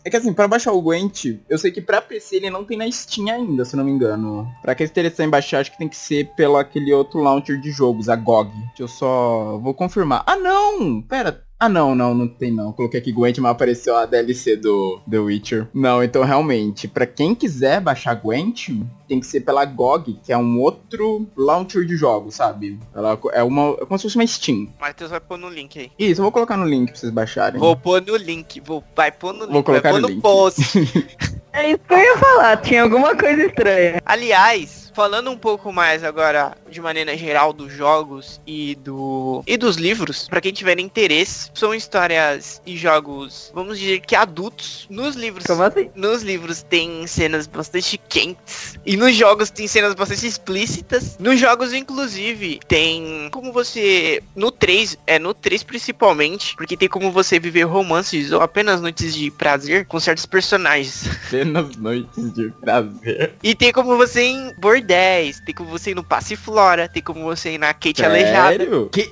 [SPEAKER 4] É que assim, pra baixar o Gwent, eu sei que pra PC ele não tem na Steam ainda, se não me engano. Pra quem se interessar em baixar, acho que tem que ser pelo aquele outro launcher de jogos, a GOG. Deixa eu só... Vou confirmar. Ah, não! Pera, ah, não, não, não tem não. Eu coloquei aqui Gwent, mas apareceu a DLC do The Witcher. Não, então realmente, pra quem quiser baixar Gwent, tem que ser pela GOG, que é um outro launcher de jogos, sabe? Ela é uma é como se fosse uma Steam.
[SPEAKER 2] Matheus vai pôr no link aí.
[SPEAKER 4] Isso, eu vou colocar no link pra vocês baixarem.
[SPEAKER 2] Vou pôr no link. Vou, vai pôr no link.
[SPEAKER 4] Vou colocar
[SPEAKER 2] vai pôr
[SPEAKER 4] no
[SPEAKER 2] no
[SPEAKER 4] link.
[SPEAKER 2] post.
[SPEAKER 3] É isso que eu ia falar, tinha alguma coisa estranha.
[SPEAKER 2] Aliás, falando um pouco mais agora de maneira geral dos jogos e do e dos livros, para quem tiver interesse, são histórias e jogos, vamos dizer que adultos. Nos livros,
[SPEAKER 3] assim?
[SPEAKER 2] nos livros tem cenas bastante quentes e nos jogos tem cenas bastante explícitas. Nos jogos inclusive tem como você no 3, é no 3 principalmente, porque tem como você viver romances ou apenas noites de prazer com certos personagens.
[SPEAKER 4] Apenas noites de prazer.
[SPEAKER 2] E tem como você em board 10, tem como você ir no Passiflora, tem como você ir na Kate
[SPEAKER 4] Sério? Aleijada.
[SPEAKER 2] Que,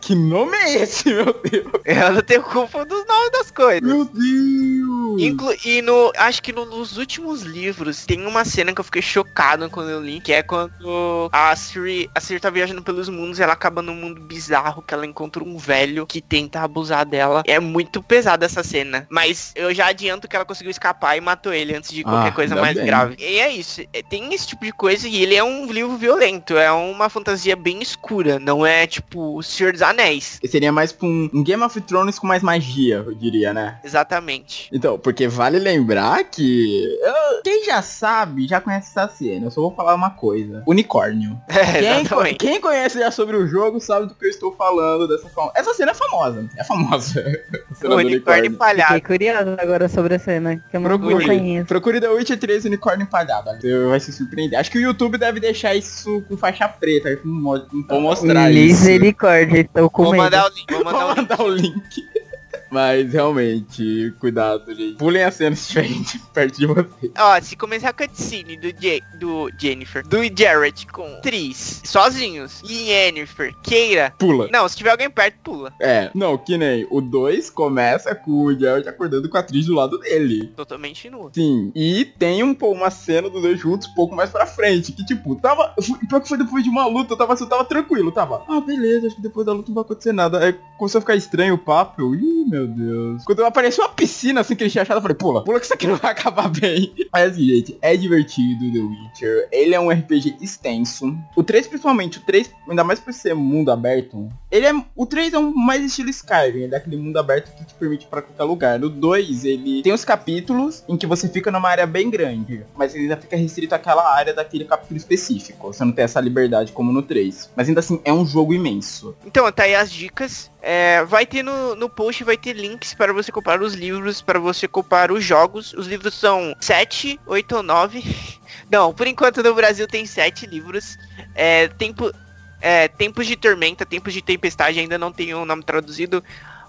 [SPEAKER 4] que nome é esse, meu Deus?
[SPEAKER 2] Eu não tenho culpa dos nomes das coisas.
[SPEAKER 4] Meu Deus!
[SPEAKER 2] Inclu e no, acho que no, nos últimos livros tem uma cena que eu fiquei chocado quando eu li, que é quando a Siri, a Siri tá viajando pelos mundos e ela acaba num mundo bizarro que ela encontra um velho que tenta abusar dela. É muito pesada essa cena, mas eu já adianto que ela conseguiu escapar e matou ele antes de qualquer
[SPEAKER 4] ah,
[SPEAKER 2] coisa mais
[SPEAKER 4] bem.
[SPEAKER 2] grave. E é isso, é, tem esse tipo de coisa e ele é um livro violento. É uma fantasia bem escura. Não é tipo o Senhor dos Anéis.
[SPEAKER 4] Seria mais pra um, um Game of Thrones com mais magia, eu diria, né?
[SPEAKER 2] Exatamente.
[SPEAKER 4] Então, porque vale lembrar que. eu- Quem já sabe, já conhece essa cena. Eu só vou falar uma coisa. Unicórnio.
[SPEAKER 2] É,
[SPEAKER 4] Quem,
[SPEAKER 2] exatamente.
[SPEAKER 4] quem conhece já sobre o jogo sabe do que eu estou falando dessa forma. Essa cena é famosa. É famosa. Cena
[SPEAKER 2] O
[SPEAKER 4] do
[SPEAKER 2] unicórnio empalhado.
[SPEAKER 3] Fiquei curiosa agora sobre a cena, que eu não, não
[SPEAKER 4] Procure,
[SPEAKER 3] conheço.
[SPEAKER 4] procure The Witcher 3 Unicórnio Empalhado. Você vai se surpreender. Acho que o YouTube deve deixar isso com faixa preta. Não vou mostrar isso.
[SPEAKER 3] Misericórdia, estou com
[SPEAKER 2] Vou
[SPEAKER 3] medo.
[SPEAKER 2] mandar o link, vou mandar
[SPEAKER 4] Vou
[SPEAKER 2] o link.
[SPEAKER 4] mandar o link. Mas realmente, cuidado, gente. Pulem a cena se de- perto de você.
[SPEAKER 2] Ó, se começar a cutscene do, Je do Jennifer, do Jared com Tris, sozinhos, e Jennifer, queira.
[SPEAKER 4] Pula.
[SPEAKER 2] Não, se tiver alguém perto, pula.
[SPEAKER 4] É, não, que nem o 2 começa com o Jared acordando com a atriz do lado dele.
[SPEAKER 2] Totalmente nua.
[SPEAKER 4] Sim, e tem um, pô, uma cena dos dois juntos um pouco mais pra frente, que tipo, tava, pior que foi depois de uma luta, eu tava, eu tava tranquilo, tava, ah, beleza, acho que depois da luta não vai acontecer nada. Aí começou a ficar estranho o papo, eu, ih, meu Deus. Quando apareceu uma piscina, assim, que ele tinha achado, eu falei, pula, pula que isso aqui não vai acabar bem. Mas assim, gente, é divertido The Witcher, ele é um RPG extenso. O 3, principalmente, o 3, ainda mais por ser mundo aberto, ele é, o 3 é um mais estilo Skyrim, ele é aquele mundo aberto que te permite pra qualquer lugar. No 2, ele tem os capítulos em que você fica numa área bem grande, mas ele ainda fica restrito àquela área daquele capítulo específico. Você não tem essa liberdade como no 3. Mas ainda assim, é um jogo imenso.
[SPEAKER 2] Então, tá aí as dicas. É, vai ter no, no post, vai ter links para você comprar os livros, para você comprar os jogos. Os livros são 7, 8 ou 9. Não, por enquanto no Brasil tem 7 livros. É, tempo, é, Tempos de Tormenta, Tempos de Tempestade, ainda não tem o nome traduzido.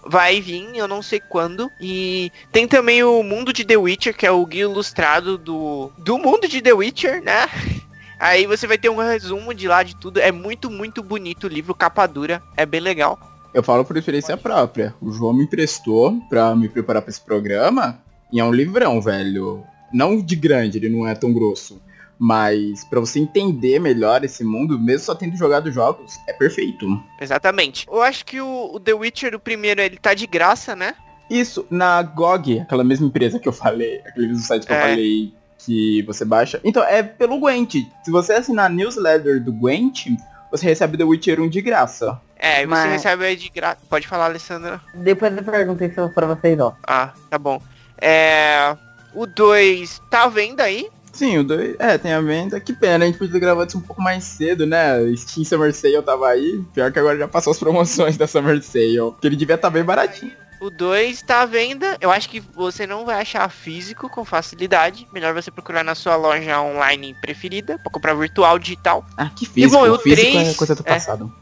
[SPEAKER 2] Vai vir, eu não sei quando. E tem também o Mundo de The Witcher, que é o guia ilustrado do, do mundo de The Witcher, né? Aí você vai ter um resumo de lá de tudo. É muito, muito bonito o livro, capa dura. É bem legal.
[SPEAKER 4] Eu falo por experiência própria. O João me emprestou pra me preparar pra esse programa. E é um livrão, velho. Não de grande, ele não é tão grosso. Mas pra você entender melhor esse mundo, mesmo só tendo jogado jogos, é perfeito.
[SPEAKER 2] Exatamente. Eu acho que o, o The Witcher, o primeiro, ele tá de graça, né?
[SPEAKER 4] Isso, na GOG, aquela mesma empresa que eu falei, aquele mesmo site que eu
[SPEAKER 2] É.
[SPEAKER 4] falei que você baixa. Então, é pelo Gwent. Se você assinar a newsletter do Gwent, você recebe The Witcher 1 de graça.
[SPEAKER 2] É, e você
[SPEAKER 3] Mas-
[SPEAKER 2] recebe aí de graça. Pode falar, Alessandra.
[SPEAKER 3] Depois eu pergunto isso pra vocês, ó.
[SPEAKER 2] Ah, tá bom. É. O 2 tá à venda aí.
[SPEAKER 4] Sim, o 2. É, tem a venda. Que pena, a gente podia ter gravado isso um pouco mais cedo, né? Steam Summer Sale tava aí. Pior que agora já passou as promoções da Summer Sale. Que ele devia estar bem baratinho.
[SPEAKER 2] O 2 tá à venda. Eu acho que você não vai achar físico com facilidade. Melhor você procurar na sua loja online preferida pra comprar virtual digital.
[SPEAKER 4] Ah, que físico.
[SPEAKER 2] bom, e o
[SPEAKER 4] físico
[SPEAKER 2] três-
[SPEAKER 4] é coisa do
[SPEAKER 2] é.
[SPEAKER 4] passado.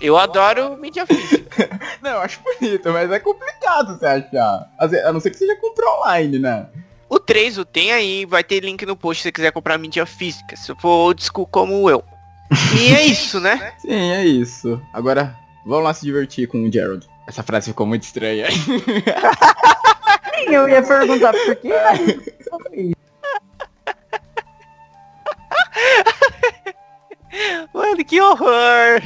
[SPEAKER 2] Eu adoro mídia física.
[SPEAKER 4] Não, eu acho bonito, mas é complicado você achar. A não ser que você já comprou online, né?
[SPEAKER 2] O 3 o tem aí, vai ter link no post se você quiser comprar mídia física. Se for old school como eu. E é isso, né?
[SPEAKER 4] Sim, é isso. Agora, vamos lá se divertir com o Gerald. Essa frase ficou muito estranha.
[SPEAKER 3] Sim, eu ia perguntar por que.
[SPEAKER 2] Mano, que horror!